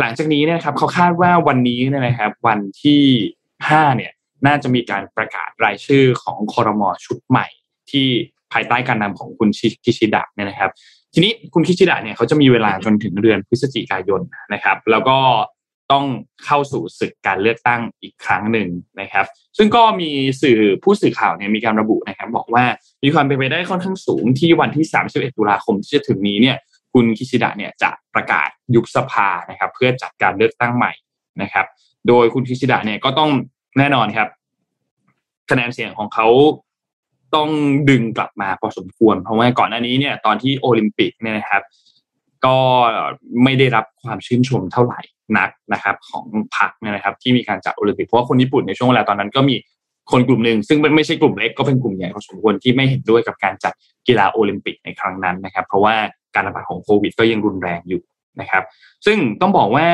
หลังจากนี้เนะครับเขาคาดว่าวันนี้เนยนะครับ วันที่ห้าเนี่ยน่าจะมีการประกาศรายชื่อของคอรมอชุดใหม่ ที่ภายใต้การนำของคุณคิชิดะเนี่ยนะครับ ทีนี้คุณคิชิดะเนี่ยเขาจะมีเวลาจนถึงเดือนพฤศจิกายนนะครับ แล้วก็ต้องเข้าสู่ศึกการเลือกตั้งอีกครั้งหนึ่งนะครับ ซึ่งก็มีสื่อผู้สื่อข่าวเนี่ยมีการระบุนะครับ บอกว่ามีความเป็นไปได้ค่อนข้างสูงที่วันที่ 31 ตุลาคมที่จะถึงนี้เนี่ย คุณคิชิดะเนี่ยจะประกาศยุบสภานะครับเพื่อจัดการเลือกตั้งใหม่นะครับ โดยคุณคิชิดะเนี่ยก็ต้องแน่นอนครับคะแนนเสียงของเขาต้องดึงกลับมาพอสมควร เพราะว่าก่อนหน้านี้เนี่ยตอนที่โอลิมปิกเนี่ยนะครับก็ไม่ได้รับความชื่นชมเท่าไหร่นักนะครับ ของพรรคเนี่ยนะครับ ที่มีการจัดโอลิมปิกเพราะว่าคนญี่ปุ่นในช่วงเวลาตอนนั้นก็มีคนกลุ่มหนึ่งซึ่งไม่ใช่กลุ่มเล็กก็เป็นกลุ่มใหญ่พอสมควรที่ไม่เห็นด้วยกับการจัดกีฬาโอลิมปิกในครั้งนั้นนะครับ เพราะว่า การระบาดของโควิด ก็ยังรุนแรงอยู่นะครับ ซึ่งต้องบอกว่า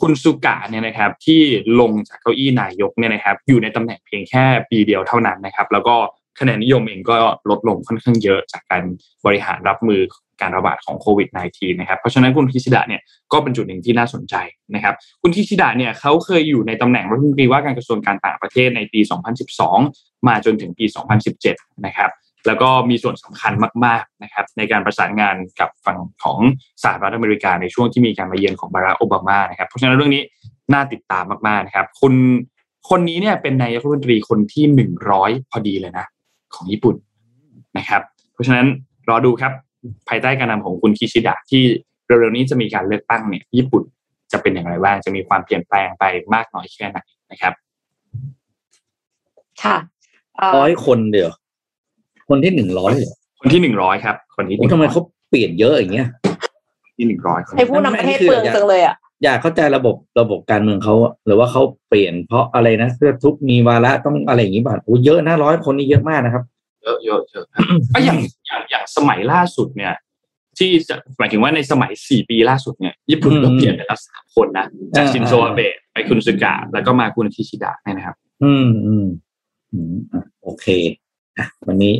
คุณสุกะเนี่ยนะครับที่ลงจากเก้าอี้นายกเนี่ยนะครับ อยู่ในตำแหน่งเพียงแค่ปีเดียวเท่านั้นนะครับ แล้วก็คะแนนนิยมเองก็ลดลงค่อนข้างเยอะจากการบริหารรับมือการระบาดของโควิด -19 นะครับ เพราะฉะนั้นคุณคิชิดะเนี่ยก็เป็นจุดหนึ่งที่น่าสนใจนะครับ คุณคิชิดะเนี่ยเขาเคยอยู่ในตำแหน่งรัฐมนตรีว่าการกระทรวงการต่างประเทศในปี 2012 มาจนถึงปี 2017 นะครับ แล้วก็มีส่วนสำคัญมากๆนะครับในการประสานงานกับฝั่งของสหรัฐอเมริกาในช่วงที่มีการมาเยือนของบารักโอบามานะครับเพราะฉะนั้นเรื่องนี้น่าติดตามมากๆนะครับคุณคนนี้เนี่ยเป็นนายกรัฐมนตรีคนที่หนึ่งร้อยพอดีเลยนะ ของญี่ปุ่นนะครับ เพราะฉะนั้นรอดูครับภายใต้การนำของคุณคิชิดะที่เร็วๆนี้จะมีการเลือกตั้งเนี่ยญี่ปุ่นจะเป็นอย่างไรบ้างจะมีความเปลี่ยนแปลงไปมากน้อยแค่ไหนนะครับ ค่ะเอ่อร้อยคนเดียว คนที่หนึ่งร้อยเหรอคนที่หนึ่งร้อยครับ คนที่โอ้ทำไมเขาเปลี่ยนเยอะอย่างเงี้ยที่หนึ่งร้อยให้ผู้นำประเทศเปลืองจังเลยอะอยากเข้าใจระบบระบบการเมืองเขาหรือว่าเขาเปลี่ยนเพราะอะไรนะเพื่อทุกมีวาระต้องอะไรอย่างนี้บ้างโอ้เยอะนะร้อยคนนี่เยอะมากนะครับเยอะเยอะเยอะก็อย่างอย่างอย่างสมัยล่าสุดเนี่ย ที่จะหมายถึงว่าในสมัยสี่ปีล่าสุดเนี่ยญี่ปุ่นก็อืมเปลี่ยนไปแล้วสามคนนะจากอ่าชินโซอาเบะไปคุณสึกะแล้วก็มาคุณคิชิดะเนี่ยนะครับ อืมอืมอืมอะโอเคอะวันนี้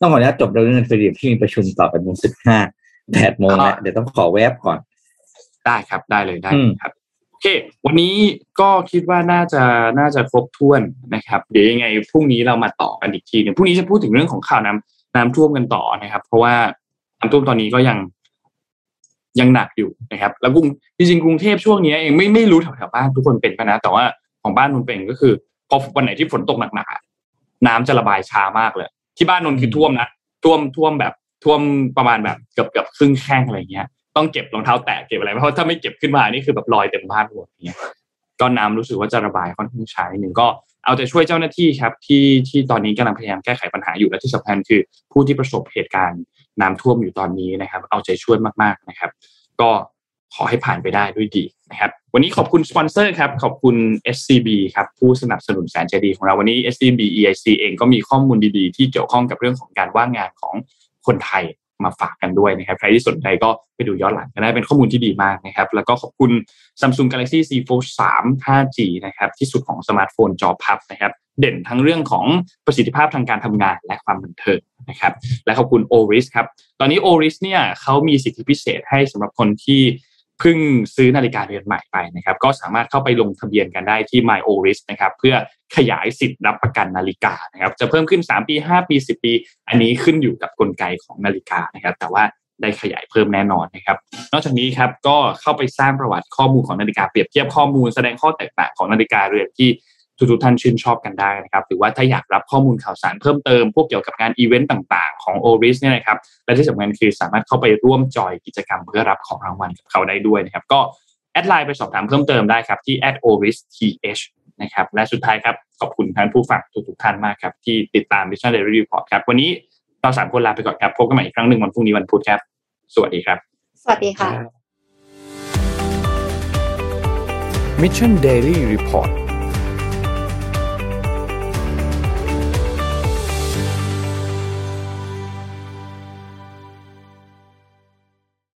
ต้องขออนุญาตจบเรื่องเงินฟรีที่มีประชุมต่อไปโมงสิบห้าแปดโมงแล้วเดี๋ยวต้องขอแวบก่อน ได้ครับได้เลยได้อืมครับโอเค วันนี้ก็คิดว่าน่าจะน่าจะครบถ้วนนะครับ เดี๋ยวยังไงพรุ่งนี้เรามาต่อกันอีกทีหนึงพรุ่งนี้จะพูดถึงเรื่องของข่าวนน้ำท่วมกันต่อนะครับ เพราะว่าน้ำท่วมตอนนี้ก็ยังยังหนักอยู่นะครับ แล้วกรุงจริงๆกรุงเทพช่วงนี้เองไม่ไม่รู้แถวๆบ้านทุกคนเป็นปะนะ แต่ว่าของบ้านนนเป็นก็คือ พอวันไหนที่ฝนตกหนักๆน้ำจะระบายช้ามากเลย ที่บ้านนนคือท่วมนะท่วมท่วมแบบท่วมประมาณแบบเกือบเกือบครึ่งแข้งอะไรเงี้ย ต้องเก็บรองเท้าแตะเก็บอะไรเพราะถ้าไม่เก็บขึ้นมานี่คือแบบลอยเต็มบ้านหมดอย่างเงี้ยก็น้ำรู้สึกว่าจะระบายค่อนข้างช้าหนึ่งก็เอาใจช่วยเจ้าหน้าที่ครับ ที่ที่ตอนนี้กำลังพยายามแก้ไขปัญหาอยู่และที่สำคัญคือ ผู้ที่ประสบเหตุการณ์น้ำท่วมอยู่ตอนนี้นะครับ เอาใจช่วยมากๆนะครับ ก็ ขอให้ผ่านไปได้ด้วยดีนะครับ วันนี้ขอบคุณสปอนเซอร์ครับ ขอบคุณ SCB ครับ ผู้สนับสนุนแสนใจดีของเราวันนี้ SCB EIC เองก็มีข้อมูลดีๆ ที่เกี่ยวข้องกับเรื่องของการว่างงานของคนไทยมาฝากกันด้วยนะครับ ใครที่สนใจก็ไปดูย้อนหลังกันได้เป็นข้อมูลที่ดีมากนะครับ แล้วก็ขอบคุณ Samsung Galaxy Z Fold 3 5G นะครับ ที่สุดของสมาร์ทโฟนจอพับนะครับ เด่นทั้งเรื่องของประสิทธิภาพทางการทำงานและความบันเทิงนะครับ และขอบคุณ Oris ครับ ตอนนี้ Oris เนี่ยเขามีสิทธิพิเศษให้สำหรับคนที่ เพิ่งซื้อนาฬิกาเรือนใหม่ไปนะครับ ก็สามารถเข้าไปลงทะเบียนกันได้ที่ My Oris นะครับ เพื่อขยายสิทธิ์รับประกันนาฬิกานะครับ จะเพิ่มขึ้น 3 ปี 5 ปี 10 ปี อันนี้ขึ้นอยู่กับกลไกของนาฬิกานะครับ แต่ว่าได้ขยายเพิ่มแน่นอนนะครับ นอกจากนี้ครับก็เข้าไปสร้างประวัติข้อมูลของนาฬิกาเปรียบเทียบข้อมูลแสดงข้อแตกต่างของนาฬิกาเรือนที่ ทุกๆท่านชื่นชอบกันได้นะครับ หรือว่าถ้าอยากรับข้อมูลข่าวสารเพิ่มเติม พวกเกี่ยวกับงานอีเวนต์ต่างๆ ของ Oris เนี่ยนะครับ และที่สำคัญคือสามารถเข้าไปร่วมจอยกิจกรรมเพื่อรับของรางวัลกับเขาได้ด้วยนะครับ ก็แอดไลน์ไปสอบถามเพิ่มเติมได้ครับที่ @oristh นะครับ และสุดท้ายครับ ขอบคุณท่านผู้ฟังทุกๆท่านมากครับ ที่ติดตาม Mission Daily Report ครับ วันนี้เราสามคนลาไปก่อนครับ พบกันใหม่อีกครั้งหนึ่งวันพรุ่งนี้วันพุธครับ สวัสดีครับ สวัสดีค่ะ Mission Daily Report